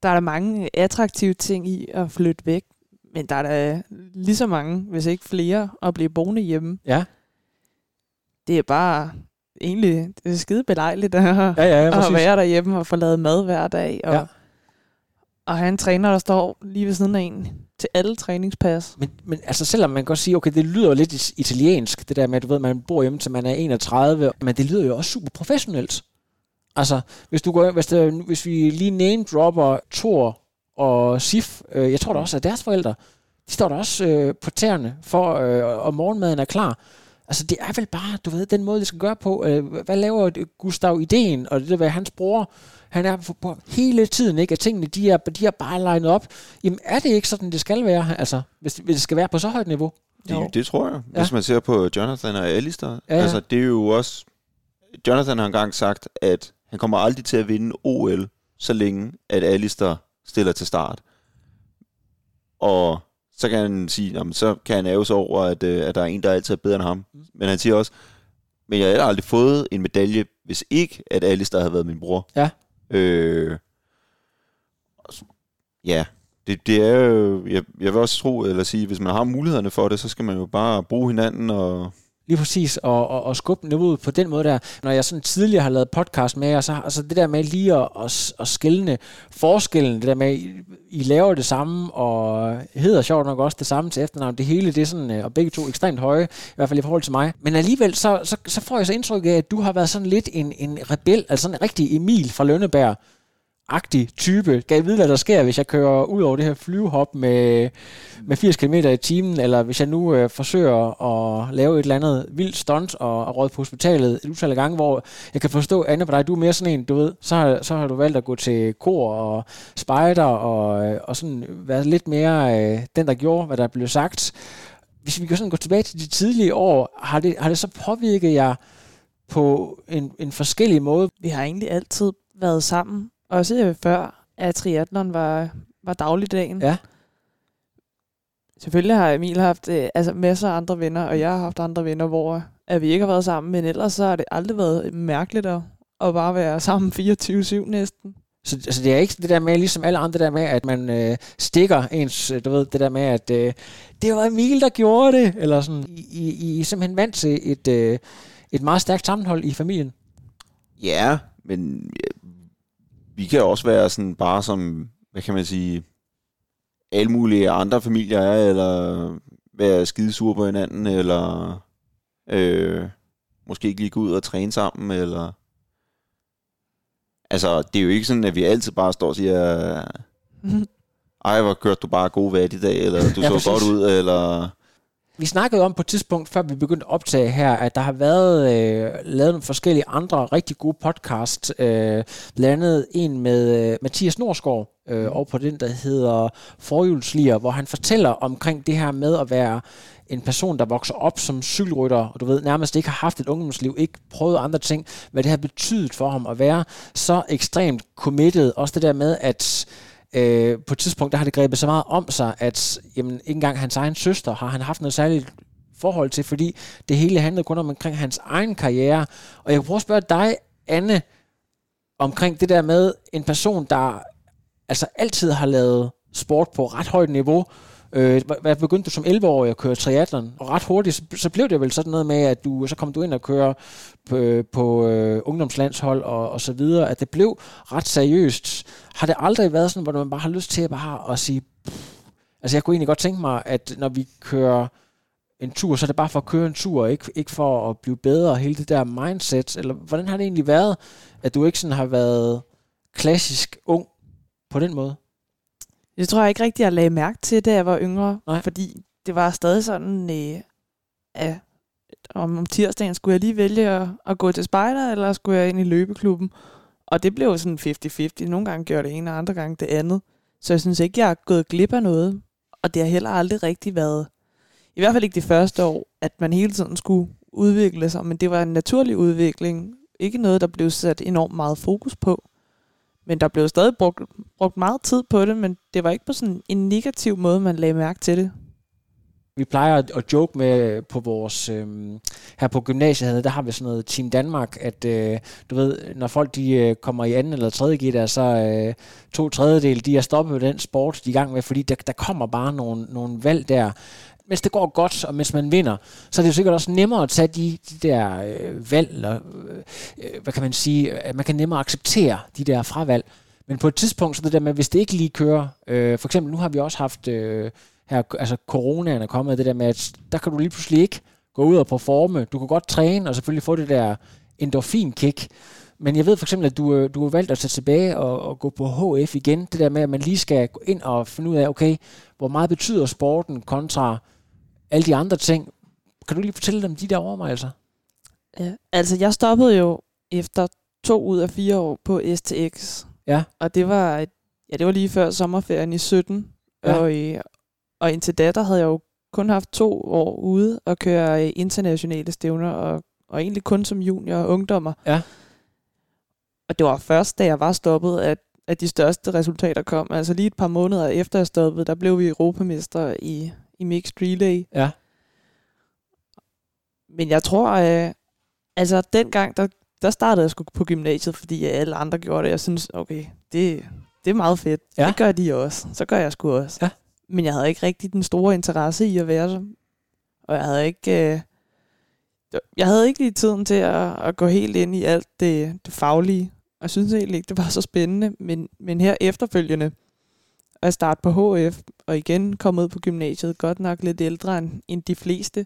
Der er der mange attraktive ting i at flytte væk. Men der er da lige så mange, hvis ikke flere, at blive boende hjemme. Ja. Det er bare egentlig det er skide belejligt at, ja, ja, ja, at være derhjemme og få lavet mad hver dag. Og, ja. og have en træner, der står lige ved siden af en til alle træningspas. Men, men altså selvom man kan godt sige, okay, det lyder lidt italiensk, det der med, at du ved, man bor hjemme til man er 31, men det lyder jo også super professionelt. Altså, hvis, du går, hvis, der, hvis vi lige name dropper Thor og Sif, øh, jeg tror da også, at deres forældre, de står der også øh, på tæerne for, øh, og morgenmaden er klar. Altså, det er vel bare, du ved, den måde, det skal gøre på. Øh, hvad laver Gustav ideen, og det der, hvad hans bror, han er på, på hele tiden, ikke? At tingene, de er, de er bare legnet op. Jamen, er det ikke sådan, det skal være? Altså, hvis, hvis det skal være på så højt niveau? Det, det tror jeg. Hvis ja. man ser på Jonathan og Alistair. Ja, ja. Altså, det er jo også... Jonathan har engang sagt, at han kommer aldrig til at vinde OL, så længe at Alistair stiller til start. Og så kan han sige, jamen, så kan han æve sig over, at, øh, at der er en, der altid er bedre end ham. Mm. Men han siger også, men jeg har aldrig fået en medalje, hvis ikke, at Alice der havde været min bror. Ja. Øh, ja, det, det er jo, jeg, jeg vil også tro, eller sige, hvis man har mulighederne for det, så skal man jo bare bruge hinanden og Lige præcis, og, og, og skubbe niveauet på den måde der. Når jeg sådan tidligere har lavet podcast med jer, så altså det der med lige at, at, at skille forskellen, det der med, I, I laver det samme, og hedder sjovt nok også det samme til efternavn, det hele, det er sådan, øh, og begge to ekstremt høje, i hvert fald i forhold til mig. Men alligevel, så, så, så får jeg så indtryk af, at du har været sådan lidt en, en rebel, altså sådan en rigtig Emil fra Lønneberg, agtig type. Gav vide, hvad der sker, hvis jeg kører ud over det her flyvehop med, med 80 km i timen, eller hvis jeg nu øh, forsøger at lave et eller andet vildt stunt og, og råd på hospitalet et utal af gange, hvor jeg kan forstå, Anne, på dig, du er mere sådan en, du ved, så har, så har du valgt at gå til kor og spejder og, øh, og sådan være lidt mere øh, den, der gjorde, hvad der blev sagt. Hvis vi kan sådan gå tilbage til de tidlige år, har det, har det så påvirket jer på en, en forskellig måde? Vi har egentlig altid været sammen også før, at triathlon var, var dagligdagen. Ja. Selvfølgelig har Emil haft øh, altså masser af andre venner, og jeg har haft andre venner, hvor at vi ikke har været sammen, men ellers så har det aldrig været mærkeligt at, at bare være sammen 24-7 næsten. Så altså, det er ikke det der med, ligesom alle andre, der med, at man øh, stikker ens, du ved, det der med, at øh, det var Emil, der gjorde det, eller sådan. I, I, I simpelthen vant til et, øh, et meget stærkt sammenhold i familien. Ja, men vi kan også være sådan bare som, hvad kan man sige, alle mulige andre familier er, eller være skidesure på hinanden, eller øh, måske ikke lige gå ud og træne sammen, eller... Altså, det er jo ikke sådan, at vi altid bare står og siger, [laughs] ej, hvor kørte du bare god vejr i dag, eller du ja, så præcis. godt ud, eller... Vi snakkede om på et tidspunkt, før vi begyndte at optage her, at der har været øh, lavet nogle forskellige andre rigtig gode podcast. Øh, blandt andet en med øh, Mathias Norsgaard, øh, og på den, der hedder Forhjulslier, hvor han fortæller omkring det her med at være en person, der vokser op som cykelrytter, og du ved, nærmest ikke har haft et ungdomsliv, ikke prøvet andre ting, hvad det har betydet for ham at være så ekstremt committed. Også det der med, at øh, på et tidspunkt, der har det grebet så meget om sig, at jamen, ikke engang hans egen søster har han haft noget særligt forhold til, fordi det hele handlede kun om omkring hans egen karriere. Og jeg kunne prøve at spørge dig, Anne, omkring det der med en person, der altså altid har lavet sport på ret højt niveau, Øh, hvad begyndte du som 11-årig at køre triathlon? Og ret hurtigt, så, så blev det vel sådan noget med, at du så kom du ind og køre på, på øh, ungdomslandshold og, og så videre, at det blev ret seriøst. Har det aldrig været sådan, hvor man bare har lyst til at bare at sige, pff, altså jeg kunne egentlig godt tænke mig, at når vi kører en tur, så er det bare for at køre en tur, ikke, ikke for at blive bedre, hele det der mindset, eller hvordan har det egentlig været, at du ikke sådan har været klassisk ung på den måde? Det tror jeg ikke rigtig, jeg lagde mærke til, da jeg var yngre. Nej. Fordi det var stadig sådan, øh, om, om tirsdagen skulle jeg lige vælge at, at gå til spejder, eller skulle jeg ind i løbeklubben. Og det blev sådan 50-50. Nogle gange gjorde det ene, og andre gange det andet. Så jeg synes ikke, jeg har gået glip af noget. Og det har heller aldrig rigtig været, i hvert fald ikke det første år, at man hele tiden skulle udvikle sig. Men det var en naturlig udvikling. Ikke noget, der blev sat enormt meget fokus på. Men der blev stadig brugt, brugt meget tid på det, men det var ikke på sådan en negativ måde, man lagde mærke til det. Vi plejer at, joke med på vores, øh, her på gymnasiet, der har vi sådan noget Team Danmark, at øh, du ved, når folk de øh, kommer i anden eller tredje gear, der så øh, to tredjedel, de er stoppet med den sport, de er i gang med, fordi der, der kommer bare nogle, nogle valg der, mens det går godt, og mens man vinder, så er det jo sikkert også nemmere at tage de, de der øh, valg, eller øh, øh hvad kan man sige, at man kan nemmere acceptere de der fravalg. Men på et tidspunkt, så det der med, hvis det ikke lige kører, øh, for eksempel nu har vi også haft, øh, her, altså coronaen er kommet, det der med, at der kan du lige pludselig ikke gå ud og performe. Du kan godt træne, og selvfølgelig få det der endorfin-kick, men jeg ved for eksempel, at du, øh, du har valgt at tage tilbage og, og gå på HF igen. Det der med, at man lige skal gå ind og finde ud af, okay, hvor meget betyder sporten kontra alle de andre ting. Kan du lige fortælle dem de der overvejelser? Ja, altså jeg stoppede jo efter to ud af fire år på STX. Ja. Og det var, ja, det var lige før sommerferien i 17. Ja. Og, og indtil da, der havde jeg jo kun haft to år ude og køre internationale stævner, og, og egentlig kun som junior og ungdommer. Ja. Og det var først, da jeg var stoppet, at, at de største resultater kom. Altså lige et par måneder efter jeg stoppede, der blev vi europamester i, i Mixed Relay. Ja. Men jeg tror, øh, altså dengang, der, der startede jeg sgu på gymnasiet, fordi alle andre gjorde det. Jeg synes, okay, det, det er meget fedt. Ja. Det gør de også. Så gør jeg sgu også. Ja. Men jeg havde ikke rigtig den store interesse i at være så. Og jeg havde ikke... Øh, jeg havde ikke lige tiden til at, at gå helt ind i alt det, det faglige. Og jeg synes egentlig ikke, det var så spændende. Men, men her efterfølgende, at starte på HF, og igen komme ud på gymnasiet, godt nok lidt ældre end, end de fleste,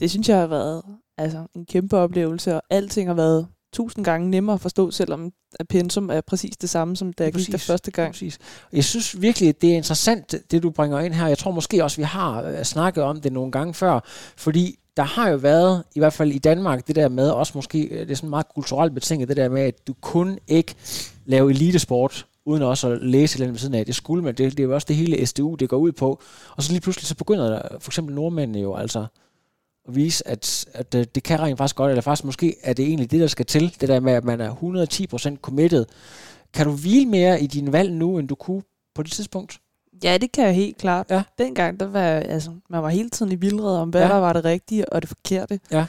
det synes jeg har været altså, en kæmpe oplevelse, og alting har været tusind gange nemmere at forstå, selvom at pensum er præcis det samme, som da jeg gik der første gang. Præcis. Jeg synes virkelig, det er interessant, det du bringer ind her. Jeg tror måske også, vi har øh, snakket om det nogle gange før, fordi der har jo været, i hvert fald i Danmark, det der med, også måske, øh, det er sådan meget kulturelt betinget, det der med, at du kun ikke lave elitesport, uden også at læse eller ved siden af. Det skulle man, det, det er jo også det hele SDU, det går ud på. Og så lige pludselig, så begynder der, for eksempel nordmændene jo altså, at vise, at, at det kan rent faktisk godt, eller faktisk måske er det egentlig det, der skal til, det der med, at man er 110% committed. Kan du hvile mere i din valg nu, end du kunne på det tidspunkt? Ja, det kan jeg helt klart. Ja. Dengang, der var, altså, man var hele tiden i vildred om, hvad ja. der var det rigtige og det forkerte. Ja.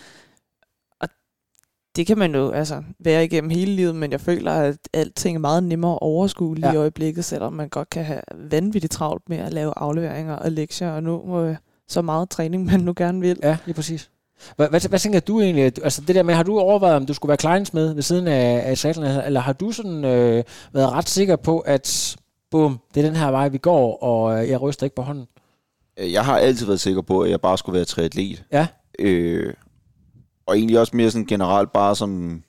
Det kan man jo altså, være igennem hele livet, men jeg føler, at alting er meget nemmere at overskue lige ja. i øjeblikket, selvom man godt kan have vanvittigt travlt med at lave afleveringer og lektier, og nu må så meget træning, man nu gerne vil. Ja, lige præcis. Hvad, hvad, hvad tænker du egentlig? Altså det der med, har du overvejet, om du skulle være kleinsmed ved siden af, af satlen, eller har du sådan øh, været ret sikker på, at bum, det er den her vej, vi går, og øh, jeg ryster ikke på hånden? Øh, jeg har altid været sikker på, at jeg bare skulle være triatlet. Ja. Øh, og egentlig også mere sådan generelt bare som,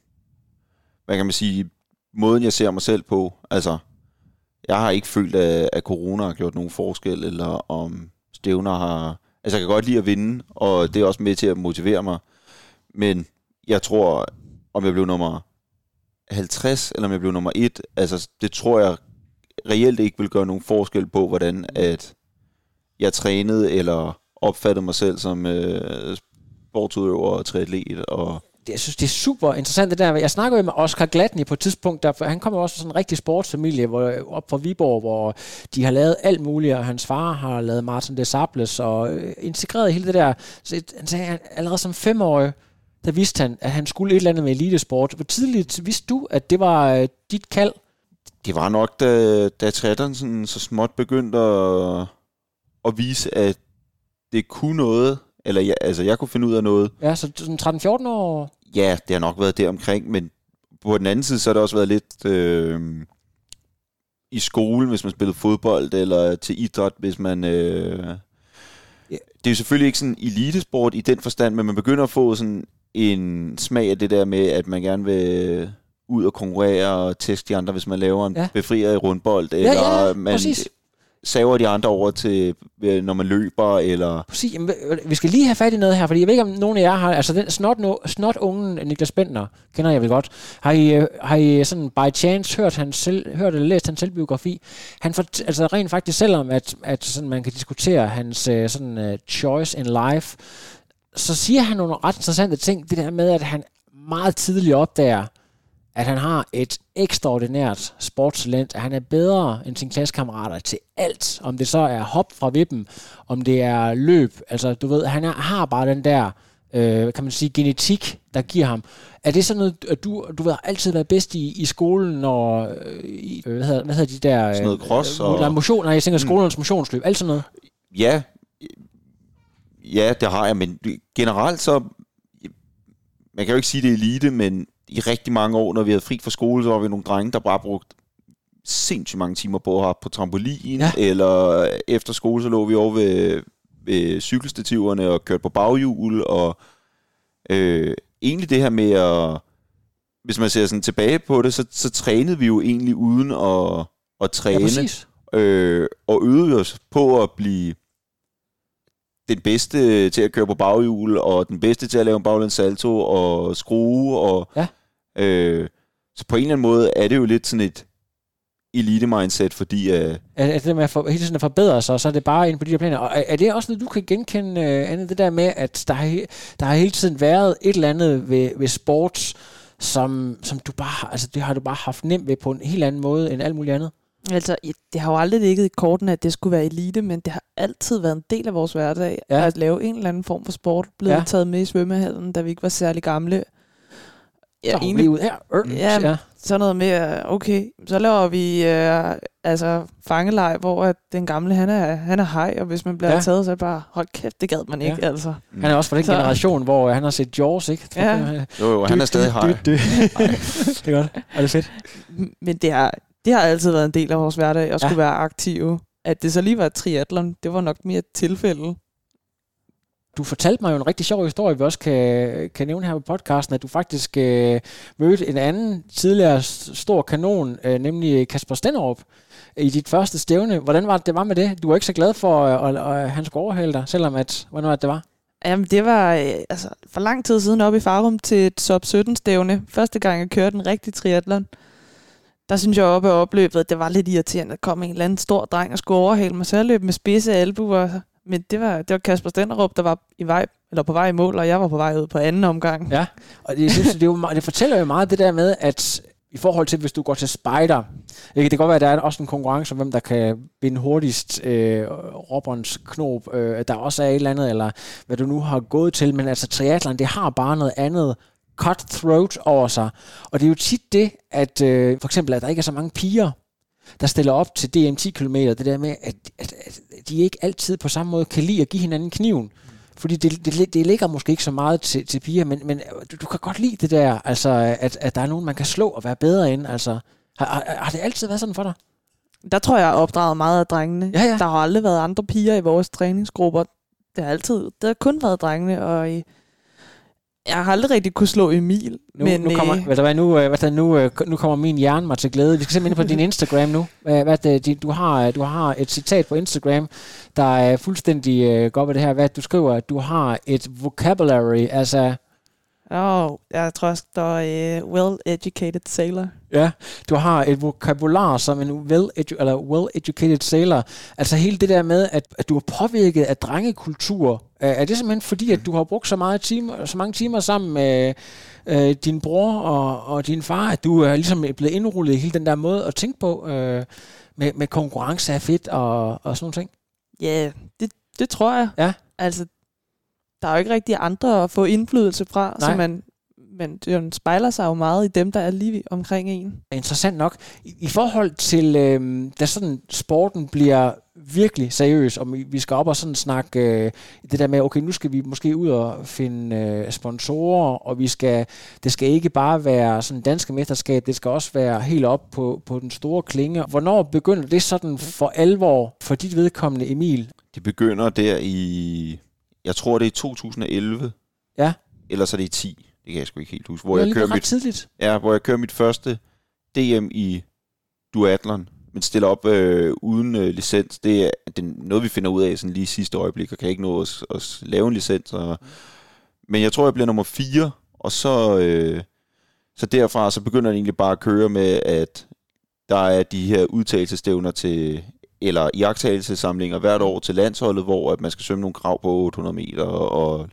hvad kan man sige, måden jeg ser mig selv på. Altså, jeg har ikke følt, at, at corona har gjort nogen forskel, eller om stævner har... Altså, jeg kan godt lide at vinde, og det er også med til at motivere mig. Men jeg tror, om jeg blev nummer 50, eller om jeg blev nummer 1, altså, det tror jeg reelt ikke vil gøre nogen forskel på, hvordan at jeg trænede, eller opfattede mig selv som øh, sportsudøver og triatlet, og jeg synes, det er super interessant det der. Jeg snakkede med Oscar Gladney på et tidspunkt, der, han kommer også fra sådan en rigtig sportsfamilie hvor, op fra Viborg, hvor de har lavet alt muligt, og hans far har lavet Martin Desables og øh, integreret hele det der. Så han sagde, at allerede som femårig, der vidste han, at han skulle et eller andet med elitesport. Hvor tidligt vidste du, at det var øh, dit kald? Det var nok, da, da sådan, så småt begyndte at, at vise, at det kunne noget, eller jeg, altså jeg kunne finde ud af noget. Ja, så sådan 13-14 år? Ja, det har nok været der omkring, men på den anden side, så har det også været lidt øh, i skolen, hvis man spillede fodbold, eller til idræt, hvis man... Øh, yeah. Det er jo selvfølgelig ikke sådan elitesport i den forstand, men man begynder at få sådan en smag af det der med, at man gerne vil ud og konkurrere og teste de andre, hvis man laver en ja. befrier i rundbold, eller ja, ja, man, præcis saver de andre over til, øh, når man løber, eller... Præcis, jamen, vi skal lige have fat i noget her, fordi jeg ved ikke, om nogen af jer har... Altså, den snot, no, snot ungen Niklas Bentner, kender jeg vel godt. Har I, øh, har I sådan by chance hørt, han selv, hørt eller læst hans selvbiografi? Han for, altså rent faktisk, selvom at, at sådan, man kan diskutere hans øh, sådan, uh, choice in life, så siger han nogle ret interessante ting. Det der med, at han meget tidligt opdager, at han har et ekstraordinært sportstalent, at han er bedre end sine klassekammerater til alt. Om det så er hop fra vippen, om det er løb. Altså, du ved, han er, har bare den der, øh, kan man sige, genetik, der giver ham. Er det sådan noget, at du, du ved, har altid været bedst i, i skolen, og øh, i, hvad, hedder, hvad hedder de der... Sådan noget cross øh, og... motion, nej, jeg tænker mm. skolens motionsløb, alt sådan noget. Ja, ja, det har jeg, men generelt så, man kan jo ikke sige, det er elite, men i rigtig mange år, når vi havde fri fra skole, så var vi nogle drenge, der bare brugte sindssygt mange timer på at hoppe på trampolin, ja. eller efter skole, så lå vi over ved, ved cykelstativerne og kørte på baghjul, og øh, egentlig det her med at, hvis man ser sådan tilbage på det, så, så trænede vi jo egentlig uden at, at træne, ja, øh, og øvede os på at blive den bedste til at køre på baghjul, og den bedste til at lave en baglæns salto, og skrue, og... Ja. Øh, så på en eller anden måde er det jo lidt sådan et elite-mindset, fordi... Øh, er, det med at for, hele tiden at forbedre sig, så er det bare ind på de her planer. Og er, er det også noget, du kan genkende, uh, Anne, det der med, at der har, der har hele tiden været et eller andet ved, ved sports, som, som du bare, altså det har du bare haft nemt ved på en helt anden måde end alt muligt andet? Altså, det har jo aldrig ligget i korten, at det skulle være elite, men det har altid været en del af vores hverdag ja. at lave en eller anden form for sport. Blevet ja. taget med i svømmehallen, da vi ikke var særlig gamle. Ja, så egentlig, ud her. Øh, ja, ja, sådan noget med, okay, så laver vi uh, altså fangelej, hvor at den gamle, han er, han er hej, og hvis man bliver ja. taget, så er det bare, hold kæft, det gad man ikke, ja. altså. Han er også fra den så. generation, hvor han har set Jaws, ikke? Ja. Jo, jo, han er stadig hej. [laughs] det er godt. Er det fedt? Men det har, det har altid været en del af vores hverdag, at ja. skulle være aktive. At det så lige var triathlon, det var nok mere et tilfælde. Du fortalte mig jo en rigtig sjov historie, vi også kan, kan nævne her på podcasten, at du faktisk øh, mødte en anden tidligere stor kanon, øh, nemlig Kasper Stenderup, i dit første stævne. Hvordan var det, det var med det? Du var ikke så glad for, at, at, at han skulle overhale dig, selvom at, hvornår det var? Jamen, det var øh, altså, for lang tid siden op i Farum til et sub 17 stævne. Første gang, jeg kørte en rigtig triathlon der synes jeg oppe af opløbet, at det var lidt irriterende, at komme en eller anden stor dreng og skulle overhale mig. Så jeg løb med spidse albuer. Men det var, det var Kasper Stenderup, der var i vej, eller på vej i mål, og jeg var på vej ud på anden omgang. Ja, og det, synes, det, er jo, det fortæller jo meget det der med, at i forhold til, hvis du går til spider, det kan godt være, at der er også en konkurrence om, hvem der kan binde hurtigst øh, robberens knop, øh, der også er et eller andet, eller hvad du nu har gået til, men altså triathlon, det har bare noget andet cutthroat over sig. Og det er jo tit det, at øh, for eksempel, at der ikke er så mange piger, der stiller op til DM 10 km, det der med, at, at, at de ikke altid på samme måde kan lide at give hinanden kniven. Fordi det, det, det ligger måske ikke så meget til, til piger, men, men du, du kan godt lide det der, altså, at, at der er nogen, man kan slå og være bedre end. Altså, har, har, har det altid været sådan for dig? Der tror jeg, jeg opdraget meget af drengene. Ja, ja. Der har aldrig været andre piger i vores træningsgrupper. Det har altid, det har kun været drengene, og i, Jeg har aldrig rigtig kunne slå Emil. Nu, men, nu, kommer, øh, hvad, nu, øh, hvad, nu, øh, nu kommer min hjerne mig til glæde. Vi skal simpelthen ind på din [laughs] Instagram nu. Hvad, hvad, du, har, du har et citat på Instagram, der er fuldstændig uh, godt ved det her. Hvad du skriver, at du har et vocabulary, altså Åh, oh, jeg tror også, der er uh, well-educated sailor. Ja, du har et vokabular som en well-edu- eller well-educated sailor. Altså hele det der med, at, at du er påvirket af drengekultur. Er det simpelthen fordi, at du har brugt så, meget timer, så mange timer sammen med øh, din bror og, og din far, at du er ligesom blevet indrullet i hele den der måde at tænke på øh, med, med konkurrence af fedt og, og sådan nogle ting? Ja, det, det tror jeg. Ja. Altså, der er jo ikke rigtig andre at få indflydelse fra, Nej. så man, men det spejler sig jo meget i dem, der er lige omkring en. Interessant nok. I, i forhold til, øh, da sådan sporten bliver virkelig seriøs, og vi skal op og sådan snakke øh, det der med, okay, nu skal vi måske ud og finde øh, sponsorer, og vi skal, det skal ikke bare være sådan danske mesterskab, det skal også være helt op på, på den store klinge. Hvornår begynder det sådan for alvor for dit vedkommende, Emil? Det begynder der i jeg tror, det er i 2011. Ja. Eller så er det i 10. Det kan jeg sgu ikke helt huske. Hvor jeg kører mit, tidligt. Ja, hvor jeg kører mit første DM i duatlon, men stiller op øh, uden øh, licens. Det er, det er noget, vi finder ud af sådan lige sidste øjeblik, og kan ikke nå at, at lave en licens. Og, men jeg tror, jeg bliver nummer 4, og så, øh, så derfra så begynder det egentlig bare at køre med, at der er de her udtalelsestævner til eller iagtagelsesamlinger hvert år til landsholdet, hvor at man skal svømme nogle krav på 800 meter og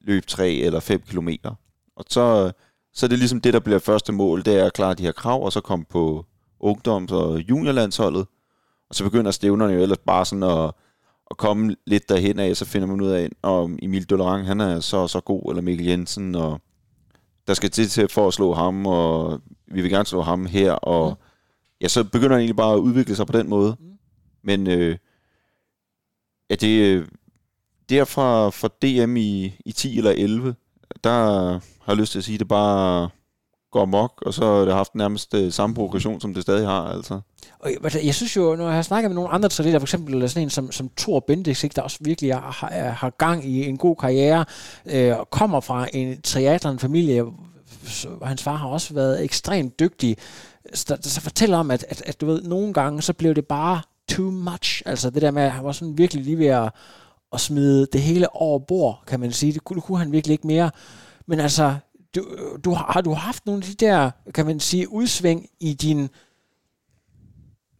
løbe 3 eller 5 kilometer. Og så, så er det ligesom det, der bliver første mål, det er at klare de her krav, og så komme på ungdoms- og juniorlandsholdet. Og så begynder stævnerne jo ellers bare sådan at, at komme lidt derhen af, så finder man ud af, om Emil Dolorang, han er så så god, eller Mikkel Jensen, og der skal til til for at slå ham, og vi vil gerne slå ham her, og ja, ja så begynder han egentlig bare at udvikle sig på den måde. Mm. Men øh, ja, det, øh, derfra fra DM i, i 10 eller 11, der har jeg lyst til at sige, det bare går mok, og så har det haft nærmest øh, samme progression, som det stadig har. Altså. Og jeg jeg synes jo, når jeg har snakket med nogle andre atleter, for eksempel sådan en som, som Thor Bendix, ikke, der også virkelig har, har gang i en god karriere, øh, og kommer fra en triathlon-familie, hans far har også været ekstremt dygtig, så, så fortæller om, at, at, at du ved, nogle gange, så blev det bare too much. Altså det der med, at han var sådan virkelig lige ved at, at smide det hele over bord, kan man sige. Det kunne, det kunne han virkelig ikke mere. Men altså, du, du, har du haft nogle af de der, kan man sige, udsving i din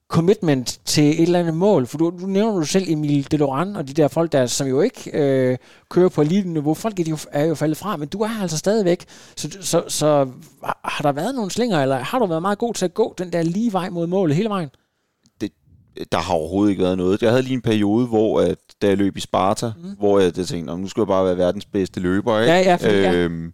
commitment til et eller andet mål? For du, du nævner du selv Emil Deloran og de der folk, der som jo ikke øh, kører på elite-niveau. Folk er jo, er jo faldet fra, men du er altså stadigvæk. Så, så, så har der været nogle slinger, eller har du været meget god til at gå den der lige vej mod målet hele vejen? der har overhovedet ikke været noget. Jeg havde lige en periode, hvor at, da jeg løb i Sparta, mm. hvor jeg, jeg tænkte, nu skal jeg bare være verdens bedste løber. Ikke? Ja, ja, for, øhm,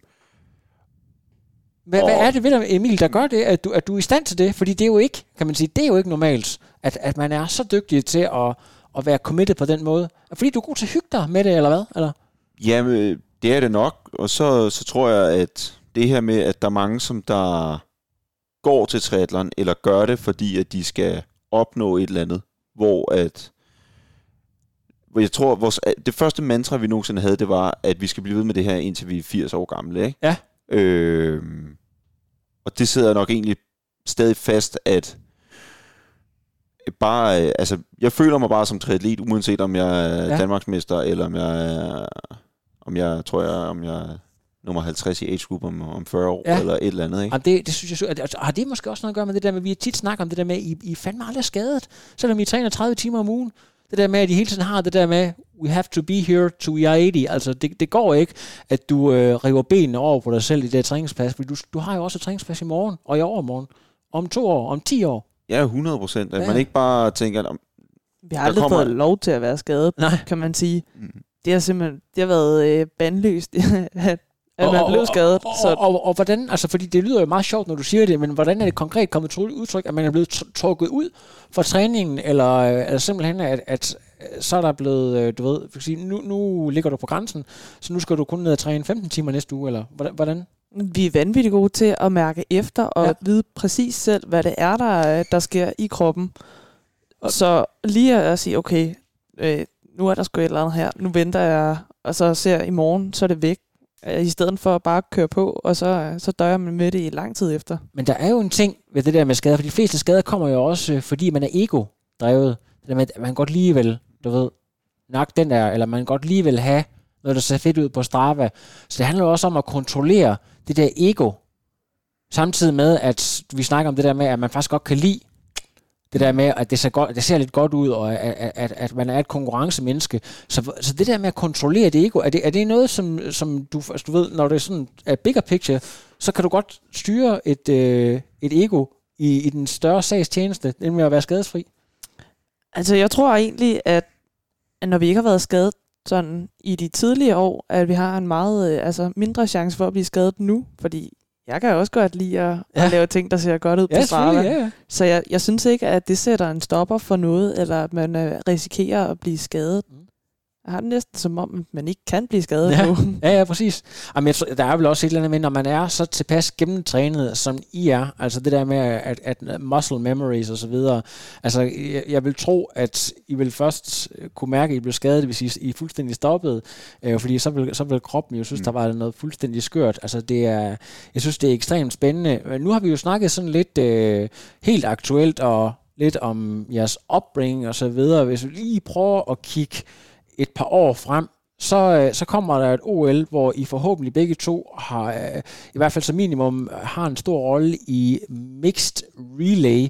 Hvad, hvad er det ved dig, Emil, der gør det, at du, at du er i stand til det? Fordi det er jo ikke, kan man sige, det er jo ikke normalt, at, at man er så dygtig til at, at være committed på den måde. Fordi du er god til at hygge dig med det, eller hvad? Eller? Jamen, det er det nok. Og så, så tror jeg, at det her med, at der er mange, som der går til triathlon, eller gør det, fordi at de skal opnå et eller andet, hvor at hvor jeg tror, vores, det første mantra, vi nogensinde havde, det var, at vi skal blive ved med det her, indtil vi er 80 år gamle. Ikke? Ja. Øh, og det sidder nok egentlig stadig fast, at bare, altså, jeg føler mig bare som triatlet, uanset om jeg er ja. Danmarksmester, eller om jeg er, om jeg, tror jeg, om jeg nummer 50 i age group om, om 40 år, ja. eller et eller andet. Ikke? Jamen det, det synes jeg, altså, har det måske også noget at gøre med det der med, at vi tit snakker om det der med, at I, I er fandme aldrig skadet, selvom I træner 30 timer om ugen. Det der med, at I hele tiden har det der med, we have to be here to we are 80. Altså, det, det går ikke, at du øh, river benene over på dig selv i det træningsplads, for du, du har jo også et træningsplads i morgen, og i overmorgen, om to år, om 10 år. Ja, 100 procent. At ja. man ikke bare tænker, at vi har aldrig kommer... fået lov til at være skadet, Nej. kan man sige. Mm. Det har simpelthen det har været øh, bandløst, [laughs] at at man blev skadet. Og, så. Og, og, og, hvordan, altså fordi det lyder jo meget sjovt, når du siger det, men hvordan er det konkret kommet til udtryk, at man er blevet trukket ud fra træningen, eller, øh, eller simpelthen, at, at så er der blevet, øh, du ved, for sige, nu, nu ligger du på grænsen, så nu skal du kun ned og træne 15 timer næste uge, eller hvordan? Vi er vanvittigt gode til at mærke efter og ja. vide præcis selv, hvad det er, der, der sker i kroppen. Så lige at sige, okay, øh, nu er der sgu et eller andet her, nu venter jeg, og så ser jeg i morgen, så er det væk Øh, Øh, I stedet for bare at køre på, og så, så døjer man med det i lang tid efter. Men der er jo en ting ved det der med skader, for de fleste skader kommer jo også, øh, fordi man er ego-drevet. Det der med, at man godt lige vil, du ved, nok den der, eller man godt lige vil have noget, der ser fedt ud på Strava. Så det handler jo også om at kontrollere det der ego, samtidig med, at vi snakker om det der med, at man faktisk godt kan lide det der med, at det ser, godt, det ser lidt godt ud, og at, at, at man er et konkurrencemenneske. Så, så det der med at kontrollere det ego, er det, er det noget, som, som du, altså du ved, når det er sådan et bigger picture, så kan du godt styre et, øh, et ego i, i den større sags tjeneste, nemlig at være skadesfri? Altså, jeg tror egentlig, at, at når vi ikke har været skadet sådan i de tidlige år, at vi har en meget øh, altså mindre chance for at blive skadet nu, fordi jeg kan også godt lide at, ja. at lave ting, der ser godt ud ja, på Strava. Ja, ja. Så jeg, jeg synes ikke, at det sætter en stopper for noget, eller at man øh, risikerer at blive skadet. Mm. Jeg har det næsten som om, man ikke kan blive skadet ja. nu. [laughs] ja, ja, præcis. Jamen, jeg tror, der er vel også et eller andet med, når man er så tilpas gennemtrænet, som I er, altså det der med, at, at muscle memories og så videre, altså jeg, jeg vil tro, at I vil først kunne mærke, at I blev skadet, hvis I, I er fuldstændig stoppet, øh, fordi så vil, så vil kroppen jo synes, mm. der var noget fuldstændig skørt. Altså det er, jeg synes, det er ekstremt spændende. Men nu har vi jo snakket sådan lidt øh, helt aktuelt og lidt om jeres opbringning og så videre. Hvis vi lige prøver at kigge et par år frem, så, øh, så kommer der et OL, hvor I forhåbentlig begge to har, øh, i hvert fald som minimum, har en stor rolle i mixed relay.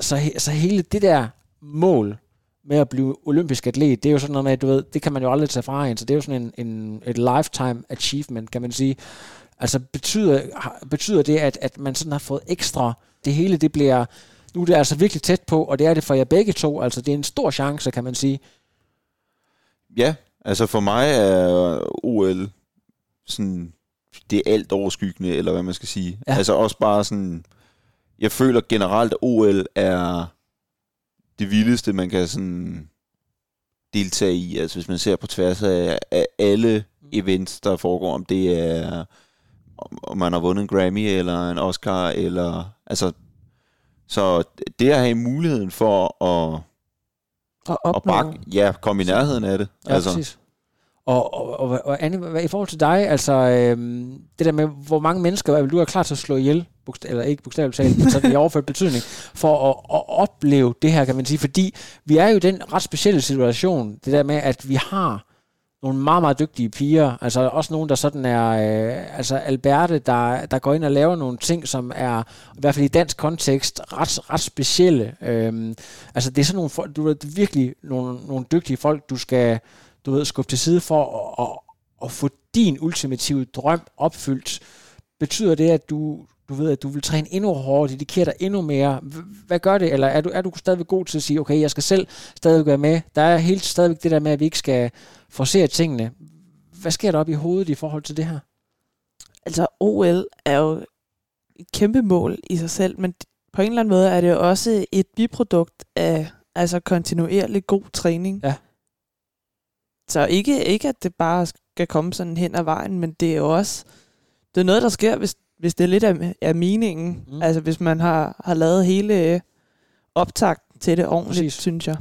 Så, så hele det der mål med at blive olympisk atlet, det er jo sådan noget med, du ved, det kan man jo aldrig tage fra en, så det er jo sådan en, en et lifetime achievement, kan man sige. Altså betyder, betyder det, at, at man sådan har fået ekstra, det hele det bliver, nu er det altså virkelig tæt på, og det er det for jer begge to, altså det er en stor chance, kan man sige, Ja, altså for mig er OL sådan det er alt overskyggende, eller hvad man skal sige. Ja. Altså også bare sådan, jeg føler generelt, at OL er det vildeste, man kan sådan deltage i. Altså hvis man ser på tværs af, af alle events, der foregår, om det er, om man har vundet en Grammy, eller en Oscar, eller, altså, så det at have muligheden for at og, og bare ja, komme i nærheden af det. Ja, altså. præcis. Og, og, og, og Anne, hvad, i forhold til dig, altså øhm, det der med, hvor mange mennesker vil du er klar til at slå ihjel, eller ikke bogstaveligt talt, men sådan i overført betydning, for at, at opleve det her, kan man sige, fordi vi er jo i den ret specielle situation, det der med, at vi har nogle meget, meget dygtige piger. Altså også nogen, der sådan er, øh, altså Alberte, der, der går ind og laver nogle ting, som er, i hvert fald i dansk kontekst, ret, ret specielle. Øhm, altså det er sådan nogle folk, du ved, virkelig nogle, nogle dygtige folk, du skal, du ved, skubbe til side for at, at, at få din ultimative drøm opfyldt. Betyder det, at du, du ved, at du vil træne endnu hårdere, dedikere dig endnu mere. Hvad gør det? Eller er du, er du stadigvæk god til at sige, okay, jeg skal selv stadigvæk være med. Der er helt stadigvæk det der med, at vi ikke skal forcere tingene. Hvad sker der op i hovedet i forhold til det her? Altså, OL er jo et kæmpe mål i sig selv, men på en eller anden måde er det jo også et biprodukt af altså kontinuerlig god træning. Ja. Så ikke, ikke at det bare skal komme sådan hen ad vejen, men det er jo også det er noget, der sker, hvis, hvis det er lidt af, af meningen. Mm. Altså hvis man har, har lavet hele optakt til det ordentligt, Præcis. synes jeg.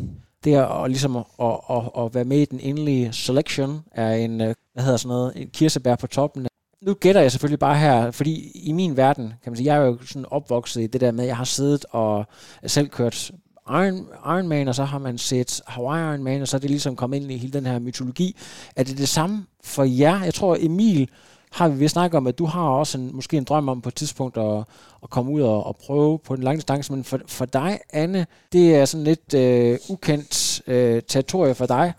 Det at, ligesom at, at, at, at være med i den endelige selection er en, øh, hvad hedder sådan noget, en kirsebær på toppen. Nu gætter jeg selvfølgelig bare her, fordi i min verden, kan man sige, jeg er jo sådan opvokset i det der med, at jeg har siddet og selv kørt Iron, Iron Man, og så har man set Hawaii Iron Man, og så er det ligesom kommet ind i hele den her mytologi. Er det det samme for jer? Jeg tror, Emil har vi snakket om, at du har også en, måske en drøm om på et tidspunkt at, at komme ud og, og prøve på den lange distance, men for, for dig, Anne, det er sådan lidt øh, ukendt øh, territorie for dig.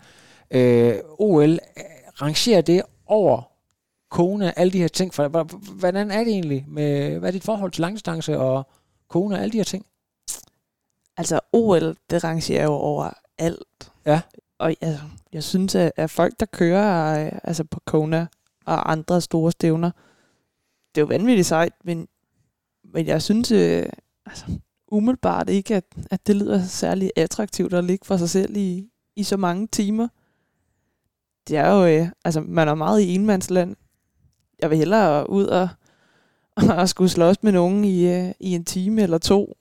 Øh, OL, rangerer det over kone, alle de her ting? For, hvordan er det egentlig? Med, hvad er dit forhold til langdistance og kone, alle de her ting? Altså OL, det rangerer jo over alt. Ja. Og altså, jeg synes, at, at folk, der kører øh, altså på Kona, og andre store stævner. Det er jo vanvittigt sejt, men, men jeg synes øh, altså, umiddelbart ikke, at, at det lyder særlig attraktivt at ligge for sig selv i, i så mange timer. Det er jo, øh, altså man er meget i enmandsland. Jeg vil hellere ud og, [laughs] og skulle slås med nogen i, øh, i en time eller to.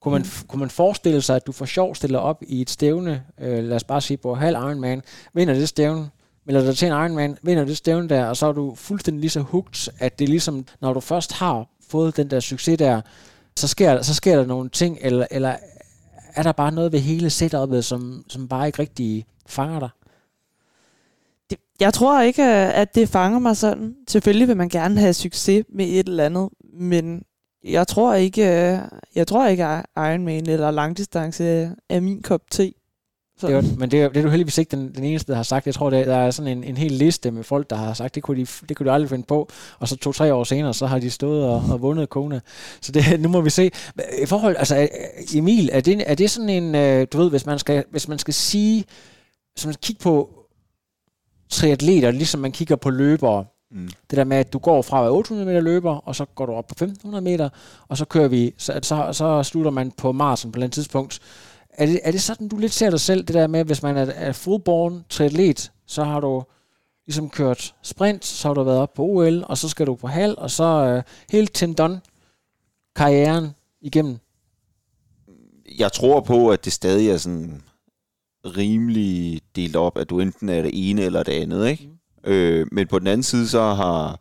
Kunne man, kunne man forestille sig, at du for sjov stiller op i et stævne, øh, lad os bare sige på halv Ironman, vinder det stævne, melder dig til en Ironman, vinder det stævne der, og så er du fuldstændig lige så hooked, at det er ligesom, når du først har fået den der succes der, så sker, så sker der nogle ting, eller, eller er der bare noget ved hele setup'et, som, som bare ikke rigtig fanger dig? Det, jeg tror ikke, øh, at det fanger mig sådan. Selvfølgelig vil man gerne have succes med et eller andet, men jeg tror ikke, øh, jeg tror ikke at Ironman eller langdistance er min kop te. Det var, men det, det er du heldigvis ikke den, den eneste, der har sagt. Jeg tror, det, der er sådan en, en hel liste med folk, der har sagt, det kunne, de, det kunne de aldrig finde på. Og så to-tre år senere, så har de stået og, og vundet Kona. Så det, [laughs] nu må vi se. I forhold, altså Emil, er det, er det sådan en, øh, du ved, hvis man skal, hvis man skal sige, hvis man skal kigge på triatleter, ligesom man kigger på løbere, Mm. Det der med, at du går fra 800 meter løber, og så går du op på 1500 meter, og så kører vi, så, så, så slutter man på Marsen på et tidspunkt. Er det, er det sådan, du lidt ser dig selv, det der med, hvis man er, er fullborn triatlet, så har du ligesom kørt sprint, så har du været op på OL, og så skal du på hal, og så helt til done karrieren igennem? Jeg tror på, at det stadig er sådan rimelig delt op, at du enten er det ene eller det andet, ikke? Mm. Øh, men på den anden side, så har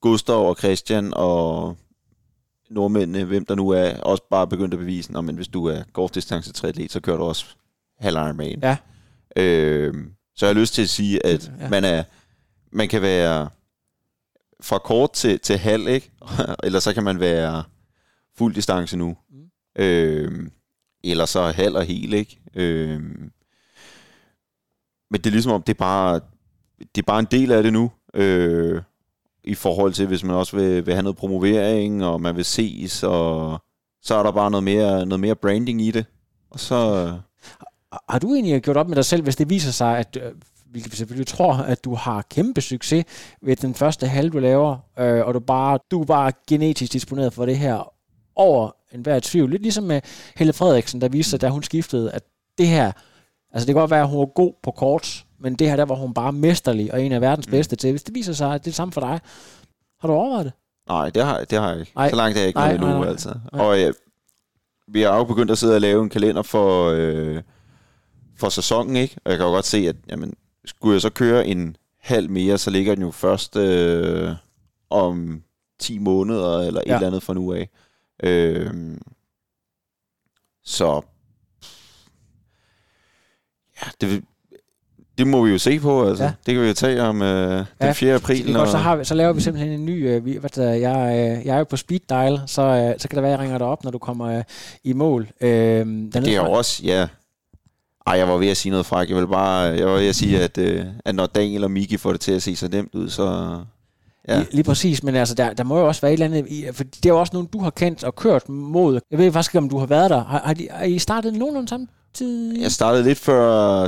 Gustav og Christian og nordmændene, hvem der nu er, også bare begyndt at bevise, men hvis du er golfdistance triatlet, så kører du også halv Ironman. Ja. Øh, så jeg har lyst til at sige, at ja. man er man kan være fra kort til, til halv, ikke? [laughs] eller så kan man være fuld distance nu. Mm. Øh, eller så halv og hel, ikke? Øh, men det er ligesom om, det er bare, det er bare en del af det nu. Øh, i forhold til, hvis man også vil, vil have noget promovering, og man vil ses, og så er der bare noget mere, noget mere branding i det. Og så... Har du egentlig gjort op med dig selv, hvis det viser sig, at øh, hvilket vi selvfølgelig tror, at du har kæmpe succes ved den første halv, du laver, øh, og du, bare, du er bare genetisk disponeret for det her over enhver tvivl. Lidt ligesom med Helle Frederiksen, der viste sig, da hun skiftede, at det her, altså det kan godt være, at hun var god på kort, men det her, der var hun bare mesterlig og en af verdens mm. bedste til. Hvis det viser sig, at det er det samme for dig, har du overvejet det? Nej, det har, det har jeg ikke. Nej. Så langt er jeg ikke endnu, altså. Nej. Og ja, vi har jo begyndt at sidde og lave en kalender for, øh, for sæsonen, ikke? Og jeg kan jo godt se, at jamen, skulle jeg så køre en halv mere, så ligger den jo først øh, om 10 måneder, eller ja. et eller andet fra nu af. Øh, så ja, det, det må vi jo se på, altså. Ja. Det kan vi jo tage om øh, den 4. april. Når... Godt, så, har vi, så laver vi simpelthen en ny... Øh, vi, hvad der, jeg, øh, jeg er jo på speed dial, så, øh, så kan det være, at jeg ringer dig op, når du kommer øh, i mål. Øh, det er jo også, ja... Ej, jeg var ved at sige noget fræk. Jeg vil bare jeg var ved at sige, at, øh, at når Daniel og Miki får det til at se så nemt ud, så... Ja. Lige, lige præcis, men altså, der, der må jo også være et eller andet, for det er jo også nogen, du har kendt og kørt mod. Jeg ved faktisk ikke, om du har været der. Har, har, de, har I startet nogenlunde samtidig? Jeg startede lidt før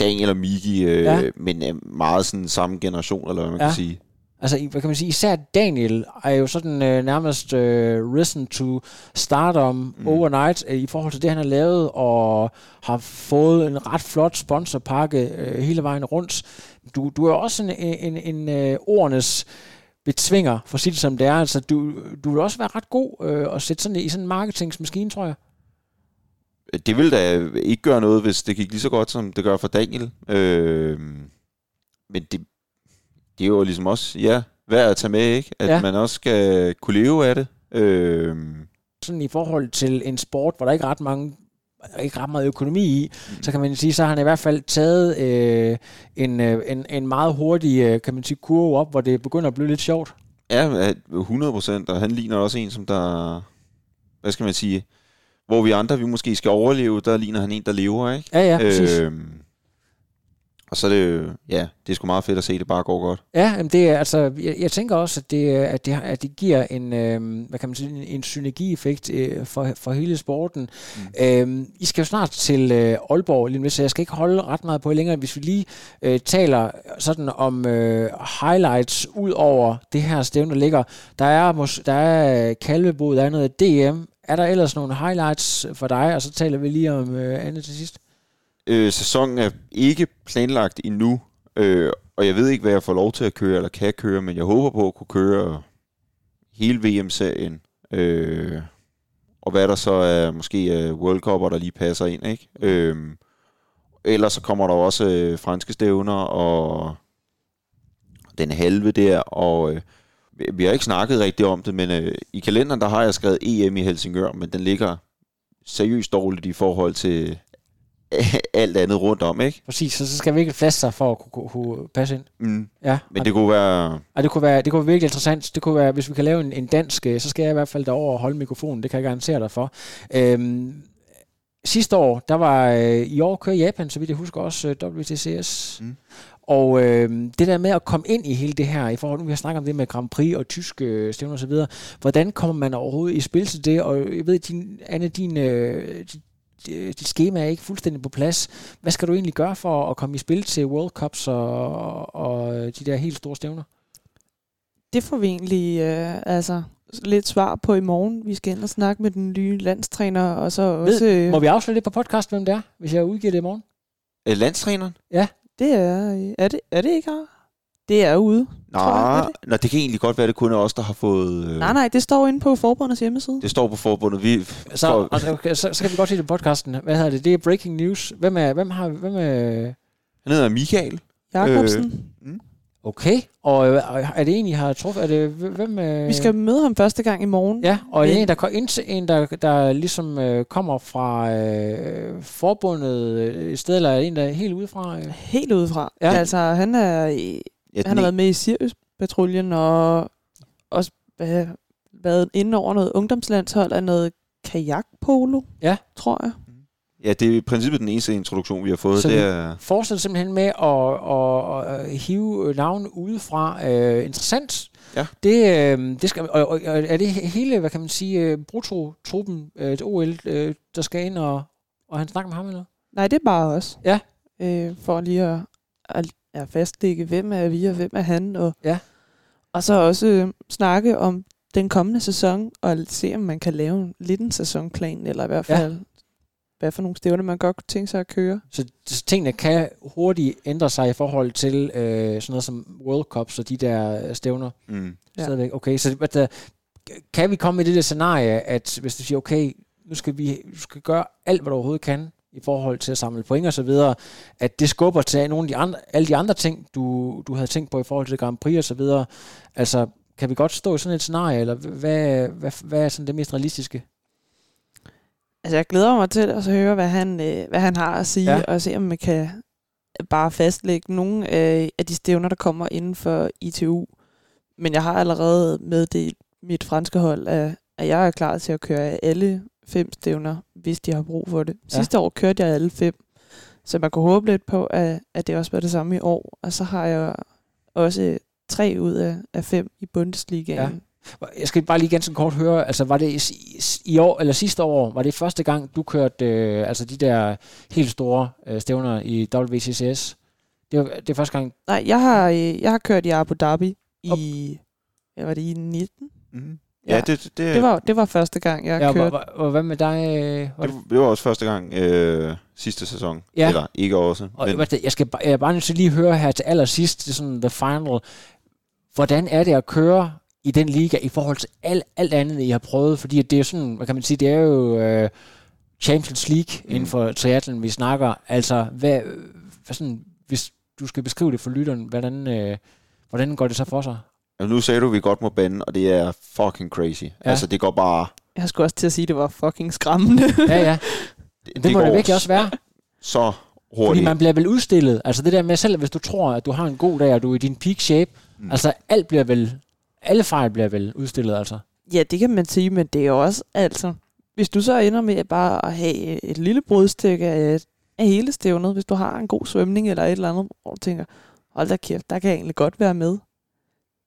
Daniel og Miki, øh, ja. men øh, meget sådan samme generation, eller hvad man ja. kan sige. Altså, hvad kan man sige? Især Daniel er jo sådan øh, nærmest øh, risen to stardom mm. overnight øh, i forhold til det, han har lavet, og har fået en ret flot sponsorpakke øh, hele vejen rundt. Du, du er også en, en, en, en øh, ordenes betvinger, for at sige det som det er. Altså, du, du vil også være ret god øh, at sætte sådan i sådan en marketingsmaskine, tror jeg det vil da ikke gøre noget, hvis det gik lige så godt, som det gør for Daniel. Øh, men det, det er jo ligesom også, ja, værd at tage med, ikke? At ja. man også skal kunne leve af det. Øh, sådan i forhold til en sport, hvor der ikke er ret mange ikke ret meget økonomi i, mm. så kan man sige, så har han i hvert fald taget øh, en, øh, en, en meget hurtig, øh, kan man sige, kurve op, hvor det begynder at blive lidt sjovt. Ja, 100 procent, og han ligner også en, som der, hvad skal man sige, hvor vi andre, vi måske skal overleve, der ligner han en, der lever, ikke? Ja, ja, præcis. Øhm, og så er det ja, det er sgu meget fedt at se, at det bare går godt. Ja, men det er, altså, jeg, jeg tænker også, at det, at det, at det giver en, øh, hvad kan man sige, en, en synergieffekt øh, for, for hele sporten. Mm. Øh, I skal jo snart til øh, Aalborg lige så jeg skal ikke holde ret meget på længere, hvis vi lige øh, taler sådan om øh, highlights ud over det her stævne, der ligger. Der er, der er Kalvebod, der er noget DM, er der ellers nogle highlights for dig, og så taler vi lige om øh, andet til sidst? Øh, sæsonen er ikke planlagt endnu, øh, og jeg ved ikke, hvad jeg får lov til at køre, eller kan køre, men jeg håber på at kunne køre hele VM-serien. Øh, og hvad der så er måske uh, World Cup, der lige passer ind. Ikke? Øh, ellers så kommer der også øh, franske stævner, og den halve der, og øh, vi har ikke snakket rigtig om det, men øh, i kalenderen, der har jeg skrevet EM i Helsingør, men den ligger seriøst dårligt i forhold til [laughs] alt andet rundt om, ikke? Præcis, så skal vi ikke flaske sig for at kunne, kunne, passe ind. Mm. Ja. Men det kunne være... Ja, det kunne være... Det kunne være virkelig interessant. Det kunne være, hvis vi kan lave en, en dansk, øh, så skal jeg i hvert fald derover og holde mikrofonen. Det kan jeg garantere dig for. Øhm, sidste år, der var... Øh, I år kører Japan, så vidt jeg husker også øh, WTCS. Mm. Og øh, det der med at komme ind i hele det her, i forhold til, vi har snakket om det med Grand Prix og tyske øh, stævner osv., hvordan kommer man overhovedet i spil til det? Og jeg ved, din, Anne, din, øh, dit schema er ikke fuldstændig på plads. Hvad skal du egentlig gøre for at komme i spil til World Cups og, og de der helt store stævner? Det får vi egentlig øh, altså lidt svar på i morgen. Vi skal ind og snakke med den nye landstræner, og så Ved, også... Øh, må vi afsløre lidt på podcast, hvem det er, hvis jeg udgiver det i morgen? Øh, landstræneren? Ja. Det er... Er det, er det ikke her? Det er ude. Nå, jeg, det? Nå, det kan egentlig godt være, det kun er os, der har fået... Øh... Nej, nej, det står inde på forbundets hjemmeside. Det står på forbundet. Vi så, for... altså, okay, så, så kan vi godt se det i podcasten. Hvad hedder det? Det er breaking news. Hvem er... Hvem har... Hvem er... Han hedder Michael. Jakobsen. Øh. Okay, og øh, er det en, I har truffet? Er det, hvem, øh... Vi skal møde ham første gang i morgen. Ja, og er det en, der, en, der, der ligesom øh, kommer fra øh, forbundet et sted, eller er det en, der er helt udefra? Øh? Helt udefra. Ja. Altså, han er Ja, han har været med i Sirius-patruljen og også øh, været inde over noget ungdomslandshold af noget kajakpolo, ja. tror jeg. Ja, det er i princippet den eneste introduktion, vi har fået. Så det er... fortsætter simpelthen med at, at, at hive navn udefra. Uh, interessant. Ja. Det, uh, det skal, og, og, er det hele, hvad kan man sige, uh, brutto-truppen uh, til OL, uh, der skal ind og, og han snakker med ham, eller? Nej, det er bare os. Ja. Uh, for lige at, at er fastlægge, hvem er vi og hvem er han, og, ja. og så også øh, snakke om den kommende sæson, og se om man kan lave en, lidt en sæsonplan, eller i hvert fald, ja. Hvad for nogle stævner man godt kunne tænke sig at køre. Så, så tingene kan hurtigt ændre sig i forhold til øh, sådan noget som World Cups og de der stævner. Mm. Ja. Okay, så uh, kan vi komme i det der scenarie, at hvis du siger, okay, nu skal vi du skal gøre alt, hvad du overhovedet kan, i forhold til at samle point og så videre, at det skubber til nogle af de andre, alle de andre ting, du, du havde tænkt på i forhold til Grand Prix og så videre. Altså, kan vi godt stå i sådan et scenarie, eller hvad, hvad, hvad er sådan det mest realistiske? Altså, jeg glæder mig til at høre, hvad han, øh, hvad han har at sige, ja. og se, om man kan bare fastlægge nogle af, af de stævner, der kommer inden for ITU. Men jeg har allerede meddelt mit franske hold, at, at jeg er klar til at køre alle fem stævner, hvis de har brug for det. Ja. Sidste år kørte jeg alle fem, så man kunne håbe lidt på, at, at det også var det samme i år. Og så har jeg også tre ud af, af fem i Bundesligaen. Ja. Jeg skal bare lige ganske kort høre, altså var det i, år, eller sidste år, var det første gang, du kørte øh, altså de der helt store øh, stævner i WCCS? Det var, det er første gang? Nej, jeg har, øh, jeg har kørt i Abu Dhabi i, hvad var det, i 19? Mm-hmm. Ja, ja det, det, det, var, det var første gang, jeg ja, kørte. Og, og hvad med dig? Var det, det var også første gang øh, sidste sæson. Ja. Eller ikke også. Og, men. Jeg skal jeg er bare nødt til lige høre her til allersidst, det er sådan the final. Hvordan er det at køre i den liga i forhold til alt, alt andet, I har prøvet? Fordi det er jo sådan, hvad kan man sige, det er jo øh, Champions League mm. inden for triathlon, vi snakker. Altså, hvad, hvad sådan, hvis du skal beskrive det for lytteren, hvordan, øh, hvordan går det så for sig? Altså, nu sagde du, at vi godt må bande, og det er fucking crazy. Ja. Altså, det går bare... Jeg skulle også til at sige, at det var fucking skræmmende. [laughs] ja, ja. Det, det, det må det virkelig også være. Så hurtigt. Fordi man bliver vel udstillet. Altså det der med selv, hvis du tror, at du har en god dag, og du er i din peak shape, mm. altså alt bliver vel... Alle fejl bliver vel udstillet, altså. Ja, det kan man sige, men det er også, altså... Hvis du så ender med bare at have et lille brudstykke af, af hele stævnet, hvis du har en god svømning eller et eller andet, og du tænker, hold da kæft, der kan jeg egentlig godt være med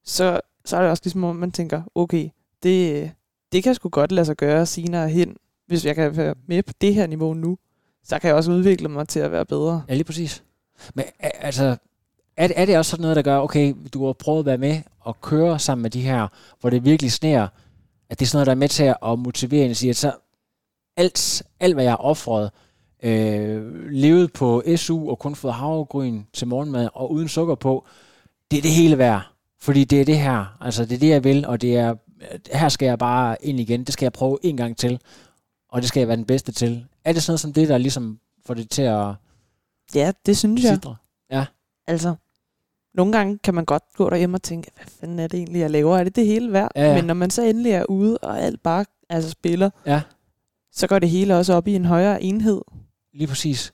så, så er det også ligesom, at man tænker, okay, det, det kan sgu godt lade sig gøre senere hen, hvis jeg kan være med på det her niveau nu, så kan jeg også udvikle mig til at være bedre. Ja, lige præcis. Men altså, er det, er det også sådan noget, der gør, okay, du har prøvet at være med og køre sammen med de her, hvor det virkelig sneer, at det er sådan noget, der er med til at motivere en og sige, at så alt, alt hvad jeg har offret, øh, levet på SU og kun fået havregryn til morgenmad og uden sukker på, det er det hele værd. Fordi det er det her, altså det er det, jeg vil, og det er, her skal jeg bare ind igen, det skal jeg prøve en gang til, og det skal jeg være den bedste til. Er det sådan noget som det, der ligesom får det til at... Ja, det synes jeg. Sidre. Ja. Altså, nogle gange kan man godt gå derhjemme og tænke, hvad fanden er det egentlig, jeg laver? Er det det hele værd? Ja, ja. Men når man så endelig er ude, og alt bare altså, spiller, Ja. så går det hele også op i en højere enhed. Lige præcis.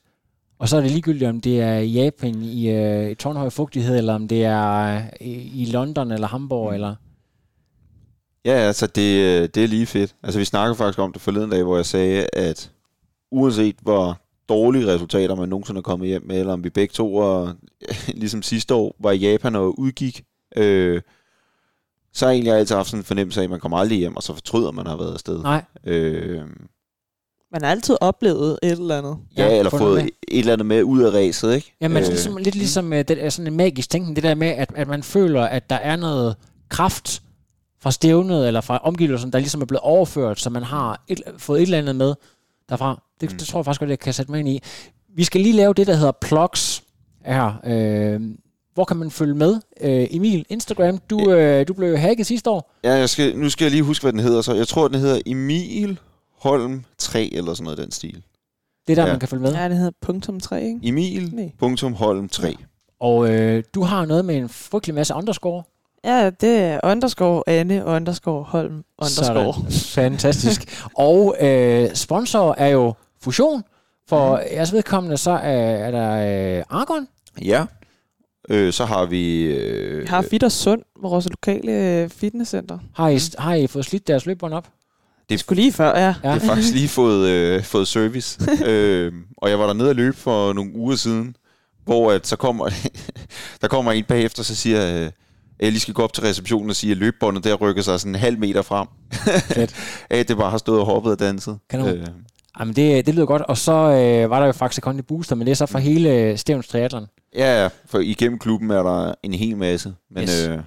Og så er det ligegyldigt, om det er i Japan i, øh, i tårnhøj fugtighed, eller om det er øh, i, i London eller Hamburg, mm. eller... Ja, altså det, øh, det er lige fedt. Altså vi snakkede faktisk om det forleden dag, hvor jeg sagde, at uanset hvor dårlige resultater man nogensinde er kommet hjem med, eller om vi begge to var, [laughs] ligesom sidste år, var i Japan og udgik, øh, så har jeg egentlig altid haft sådan en fornemmelse af, at man kommer aldrig hjem, og så fortryder at man har været afsted. Nej. Øh, Man har altid oplevet et eller andet. ja, Ja, eller fået et eller andet med ud af ræset, ikke? Ja, men Øh, øh. ligesom, lidt ligesom øh, det er sådan en magisk tænkning, det der med, at, at man føler, at der er noget kraft fra stævnet, eller fra omgivelserne, der ligesom er blevet overført, så man har et, fået et eller andet med derfra. Det, mm. det tror jeg faktisk godt, jeg kan sætte mig ind i. Vi skal lige lave det, der hedder plugs her. Øh, hvor kan man følge med? Øh, Emil, Instagram, du, øh, du blev hacket sidste år. Ja, jeg skal, nu skal jeg lige huske, hvad den hedder. Så jeg tror, den hedder Emil Holm 3, eller sådan noget i den stil. Det er der, Ja. ja. man kan følge med. Ja, det hedder punktum 3, ikke? Emil Nej. punktum Holm 3. Og øh, du har noget med en frygtelig masse underscore. Ja, det er underscore Anne, underscore Holm, underscore. Sådan. Fantastisk. og øh, sponsor er jo Fusion. For mm. jeres vedkommende, så er, er der øh, Argon. Ja. Øh, så har vi... Øh, Vi har Fit og Sund, vores lokale øh, fitnesscenter. Har I, har I fået slidt deres løbbånd op? Det skulle lige før, ja. Ja. Jeg har faktisk lige fået, øh, fået service. [laughs] øh, og jeg var der nede og løbe for nogle uger siden, hvor at så kommer, [laughs] der kommer en bagefter, så siger øh, jeg lige skal gå op til receptionen og sige, at løbebåndet der rykker sig sådan en halv meter frem. Fedt. [laughs] at det bare har stået og hoppet og danset. Kanon. Øh, Jamen, det, det lyder godt. Og så øh, var der jo faktisk Kondi Booster, men det er så for hele Stævns Triathlon. ja, ja, for igennem klubben er der en hel masse. Men Yes. øh,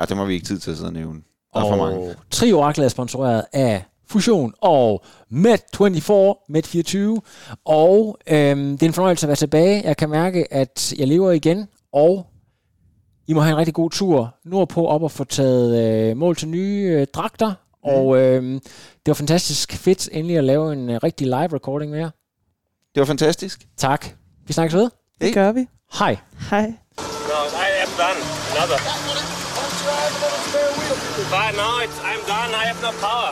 ja, det må vi ikke tid til at sidde og nævne. Der er for mange. Tri Oraklet er sponsoreret af Fusion og Med24, Med24. Og øhm, det er en fornøjelse at være tilbage. Jeg kan mærke, at jeg lever igen, og I må have en rigtig god tur nordpå op og få taget øh, mål til nye øh, dragter. Og øhm, det var fantastisk fedt endelig at lave en øh, rigtig live recording med jer. Det var fantastisk. Tak. Vi snakkes ved. Det gør vi. Hej. Hej. No, I am done. Another. But now it's, I'm done. I have no power.